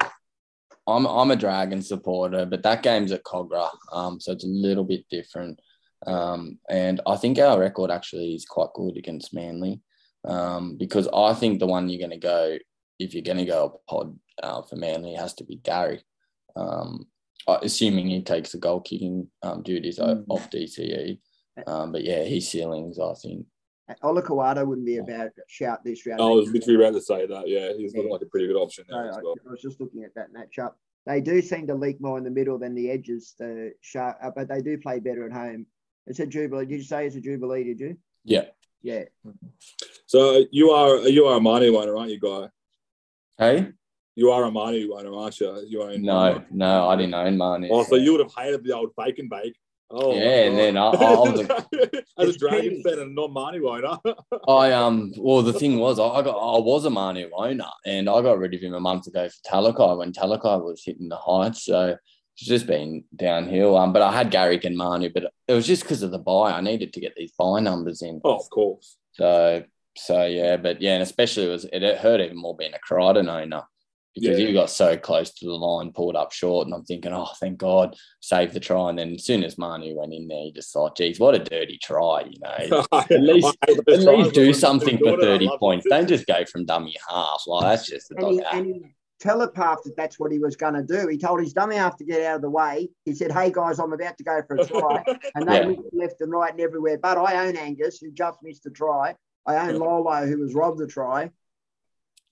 I'm I'm a Dragon supporter, but that game's at Kogarah, um, so it's a little bit different. Um, and I think our record actually is quite good against Manly, um, because I think the one you're going to go, if you're going to go a pod uh, for Manly, has to be Garrick. Um, assuming he takes the goal kicking um, duties Mm. off DCE. Um, but yeah, his ceilings, I think. Olakau'atu wouldn't be a bad shout this round. I was literally about to say that. Yeah, he's looking like a pretty good option So there as I, well. I was just looking at that matchup. They do seem to leak more in the middle than the edges, the sharp, uh, but they do play better at home. It's a jubilee. Did you say it's a jubilee? Did you? Yeah. Yeah. So uh, you are uh, you are a Manu owner, aren't you, guy? Hey? You are a Manu owner, aren't you? You own No, no, I didn't own Marnie. Oh, so you would have hated the old bake and bake. Oh, Yeah, and then I- I was as a It's Dragon fan and not Manu owner. I um well the thing was I got I was a Manu owner and I got rid of him a month ago for Talakai when Talakai was hitting the heights. So it's just been downhill. Um, but I had Garrick and Manu, but it was just because of the buy. I needed to get these buy numbers in. oh, of course. So so yeah, but yeah, and especially it was it hurt even more being a Crichton owner because Yeah. he got so close to the line, pulled up short, and I'm thinking, oh, thank God, save the try. And then as soon as Manu went in there, you just thought, geez, what a dirty try, you know. at least- At least do something for 30 points. Don't just go from dummy half. Like that's just And dog he, and he telegraphed that that's what he was going to do. He told his dummy half to get out of the way. He said, "Hey guys, I'm about to go for a try," and they Yeah. looked left and right and everywhere. But I own Angus, who just missed a try. I own Lolo, who was robbed a try.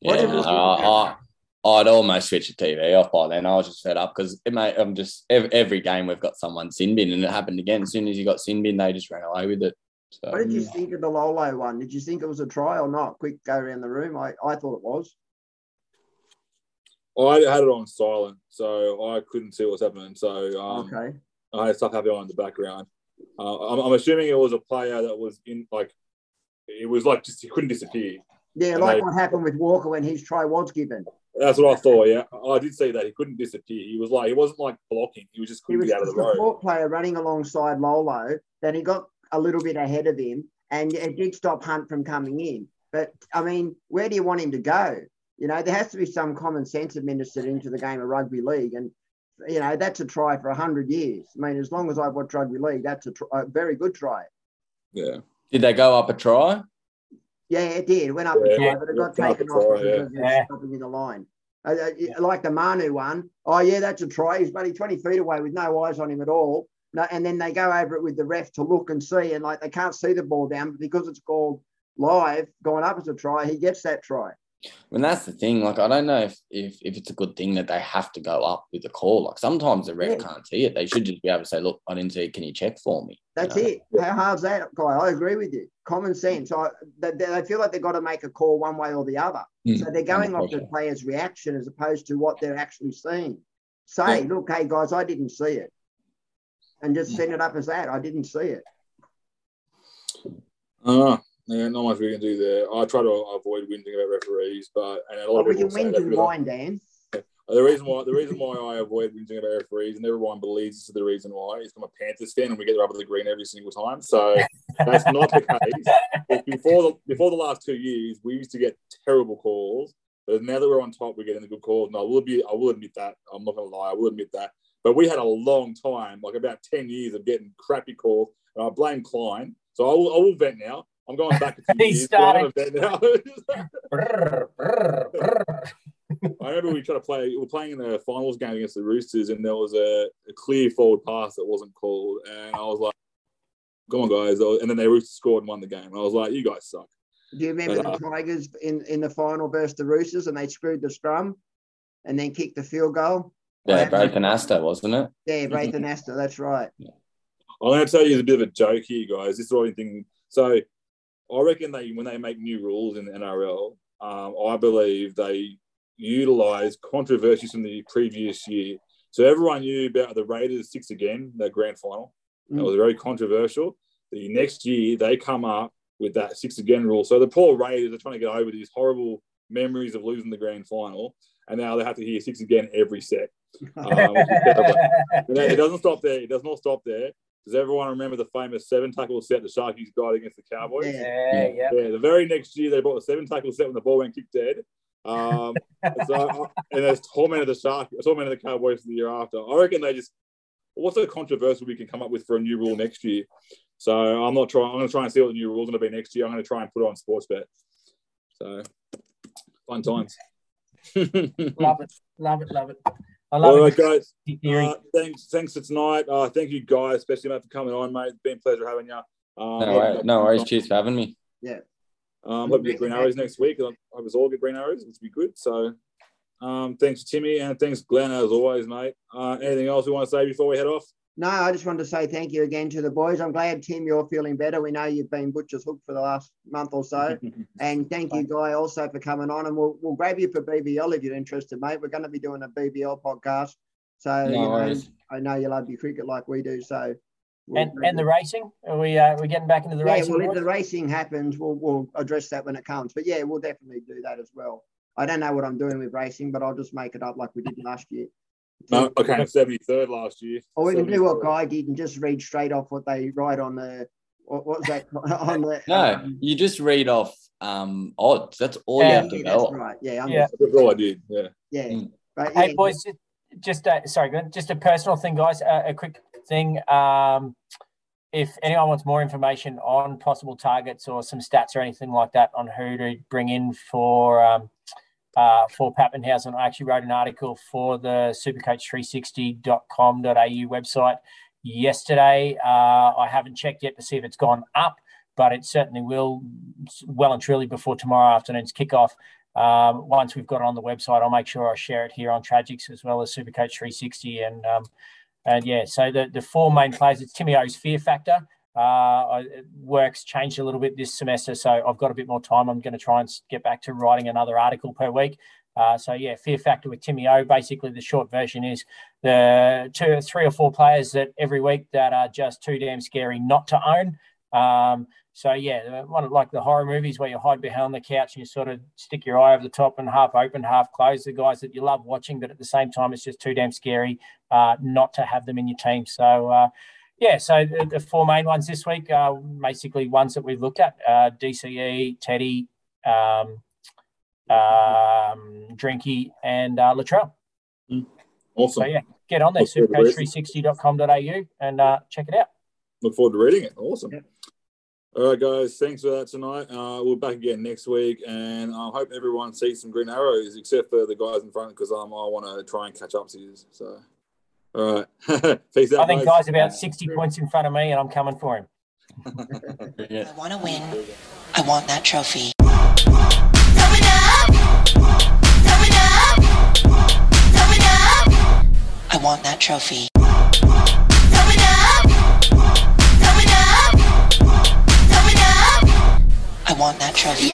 What Yeah, did we no, do I, I'd almost switch the TV off by then. I was just fed up because mate, I'm just every, every game we've got someone sin bin, and it happened again. As soon as you got sin bin, they just ran away with it. So What did you think of the Lolo one? Did you think it was a try or not? Quick go around the room. I, I thought it was. I had it on silent, so I couldn't see what was happening. So um, okay. I had stuff happening on in the background. Uh, I'm, I'm assuming it was a player that was in like it was like just he couldn't disappear. Yeah, and like they- what happened with Walker when his try was given. That's what I thought. Yeah, I did see that he couldn't disappear. He was like he wasn't like blocking. He was just He couldn't was get out of just the a road. support player running alongside Lolo. Then he got a little bit ahead of him, and it did stop Hunt from coming in. But I mean, where do you want him to go? You know, there has to be some common sense administered into the game of rugby league, and you know that's a try for hundred years. I mean, as long as I've watched rugby league, that's a, tr- a very good try. Yeah, did they go up a try? Yeah, it did. It went up Yeah, a try, but it got it went up taken off try, because yeah. it was Yeah. stopping in the line. Uh, uh, like the Manu one. Oh, yeah, that's a try. He's bloody 20 feet away with no eyes on him at all. No, and then they go over it with the ref to look and see, and like they can't see the ball down, but because it's called live, going up as a try, he gets that try. And that's the thing. Like, I don't know if, if if it's a good thing that they have to go up with a call. Like, sometimes the ref Yeah. can't see it. They should just be able to say, "Look, I didn't see it. Can you check for me?" You That's know? it. How hard's that, guy? I agree with you. Common sense. I, they, they feel like they've got to make a call one way or the other. Mm. So they're going off the player's reaction as opposed to what they're actually seeing. Say, Yeah. look, hey guys, I didn't see it. And just Yeah. send it up as that. I didn't see it. Uh, yeah, not much we can do there. I try to avoid whinging about referees, but and a lot of we people can that to because I- wine, Dan. The reason why the reason why I avoid whinging about referees, and everyone believes this is the reason why, is I'm a Panthers fan and we get the rub of the green every single time. So that's not the case. But before the before the last two years, we used to get terrible calls. But now that we're on top, we're getting the good calls. And I will be I will admit that. I'm not gonna lie, I will admit that. But we had a long time, like about 10 years of getting crappy calls. And I blame Klein. So I will I will vent now. I'm going back a few He's years. now. I remember we tried to play. We were playing in the finals game against the Roosters, and there was a, a clear forward pass that wasn't called, and I was like, "Come on, guys!" And then they Roosters scored and won the game. And I was like, "You guys suck." Do you remember But, the uh, Tigers in, in the final versus the Roosters and they screwed the scrum and then kicked the field goal? Yeah, Yeah. Braith Anasta, wasn't it? Yeah, Braith Anasta, that's right. I'm going to tell you a bit of a joke here, guys. This is what I'm thinking. So, I reckon they when they make new rules in the NRL, um, I believe they utilize controversies from the previous year. So everyone knew about the Raiders six again, the grand final. That Mm. was very controversial. The next year they come up with that six again rule. So the poor Raiders are trying to get over these horrible memories of losing the grand final, and now they have to hear six again every set. Um, which is terrible. But it doesn't stop there. It does not stop there. Does everyone remember the famous seven tackle set the Sharkies got against the Cowboys? Yeah. yeah, yeah. Yeah, the very next year they brought the seven tackle set when the ball went kicked dead. Um, so, and there's tormented the Shark, tormented the Cowboys the year after. I reckon they just what's a controversial we can come up with for a new rule next year. So I'm not trying. I'm going to try and see what the new rules are going to be next year. I'm going to try and put it on sports bet. So fun times. Love it, love it, love it. I love right, it. guys. Uh, thanks, thanks for tonight. Uh, thank you, guys, especially mate, for coming on, mate. It's been a pleasure having you. Um, No, wor- no worries. Cheers for having me. Yeah. Um, hope you get green arrows next week. I hope us all get green arrows, which would be good. So, um, thanks, Timmy, and thanks, Glenn, as always, mate. Uh, anything else we want to say before we head off? No, I just wanted to say thank you again to the boys. I'm glad, Tim, you're feeling better. We know you've been butcher's hook for the last month or so. And thank you, Guy, also for coming on. And we'll, we'll grab you for BBL if you're interested, mate. We're going to be doing a BBL podcast. So, No you know. I know you love your cricket like we do. So, we'll And and the racing? Are we uh, we getting back into the yeah, racing? well, if the racing happens, we'll, we'll address that when it comes. But yeah, we'll definitely do that as well. I don't know what I'm doing with racing, but I'll just make it up like we did last year. No, I came 73rd last year. Or we can do what Guy did and just read straight off what they write on the what, what was that on the No, um, you just read off um, odds. That's all Yeah, you have to yeah, go that's right. Yeah, I'm Yeah. Just, That's all I did. Yeah. yeah. Mm. But Hey boys, just, just uh, sorry, just a personal thing, guys. Uh, a quick thing. Um, if anyone wants more information on possible targets or some stats or anything like that on who to bring in for um, uh, for Papenhuyzen, I actually wrote an article for the supercoach360.com.au website yesterday. Uh, I haven't checked yet to see if it's gone up, but it certainly will well and truly before tomorrow afternoon's kickoff. Um, once we've got it on the website, I'll make sure I share it here on Tragics as well as Supercoach 360. And um, and yeah, so the, the four main players, it's Timmy O's Fear Factor. Uh, works changed a little bit this semester, so I've got a bit more time. I'm going to try and get back to writing another article per week. Uh, so yeah, Fear Factor with Timmy O. Basically, the short version is the two, three or four players that every week that are just too damn scary not to own. Um, so yeah, one of like the horror movies where you hide behind the couch and you sort of stick your eye over the top and half open, half closed. The guys that you love watching, but at the same time, it's just too damn scary uh, not to have them in your team. So uh, yeah, so the, the four main ones this week are basically ones that we've looked at: uh, DCE, Teddy, um, um, Drinky, and uh, Latrell. Awesome. So yeah, get on there, Look forward to supercoach360.com.au, and uh, check it out. Look forward to reading it. Awesome. Yeah. All right, guys. Thanks for that tonight. Uh, we'll be back again next week, and I hope everyone sees some green arrows, except for the guys in front, because um, I want to try and catch up to you. So, All right. Peace out. I think. Guy's about 60 points in front of me, and I'm coming for him. Yeah. I want to win. I want that trophy. I want that trophy. I want that trophy.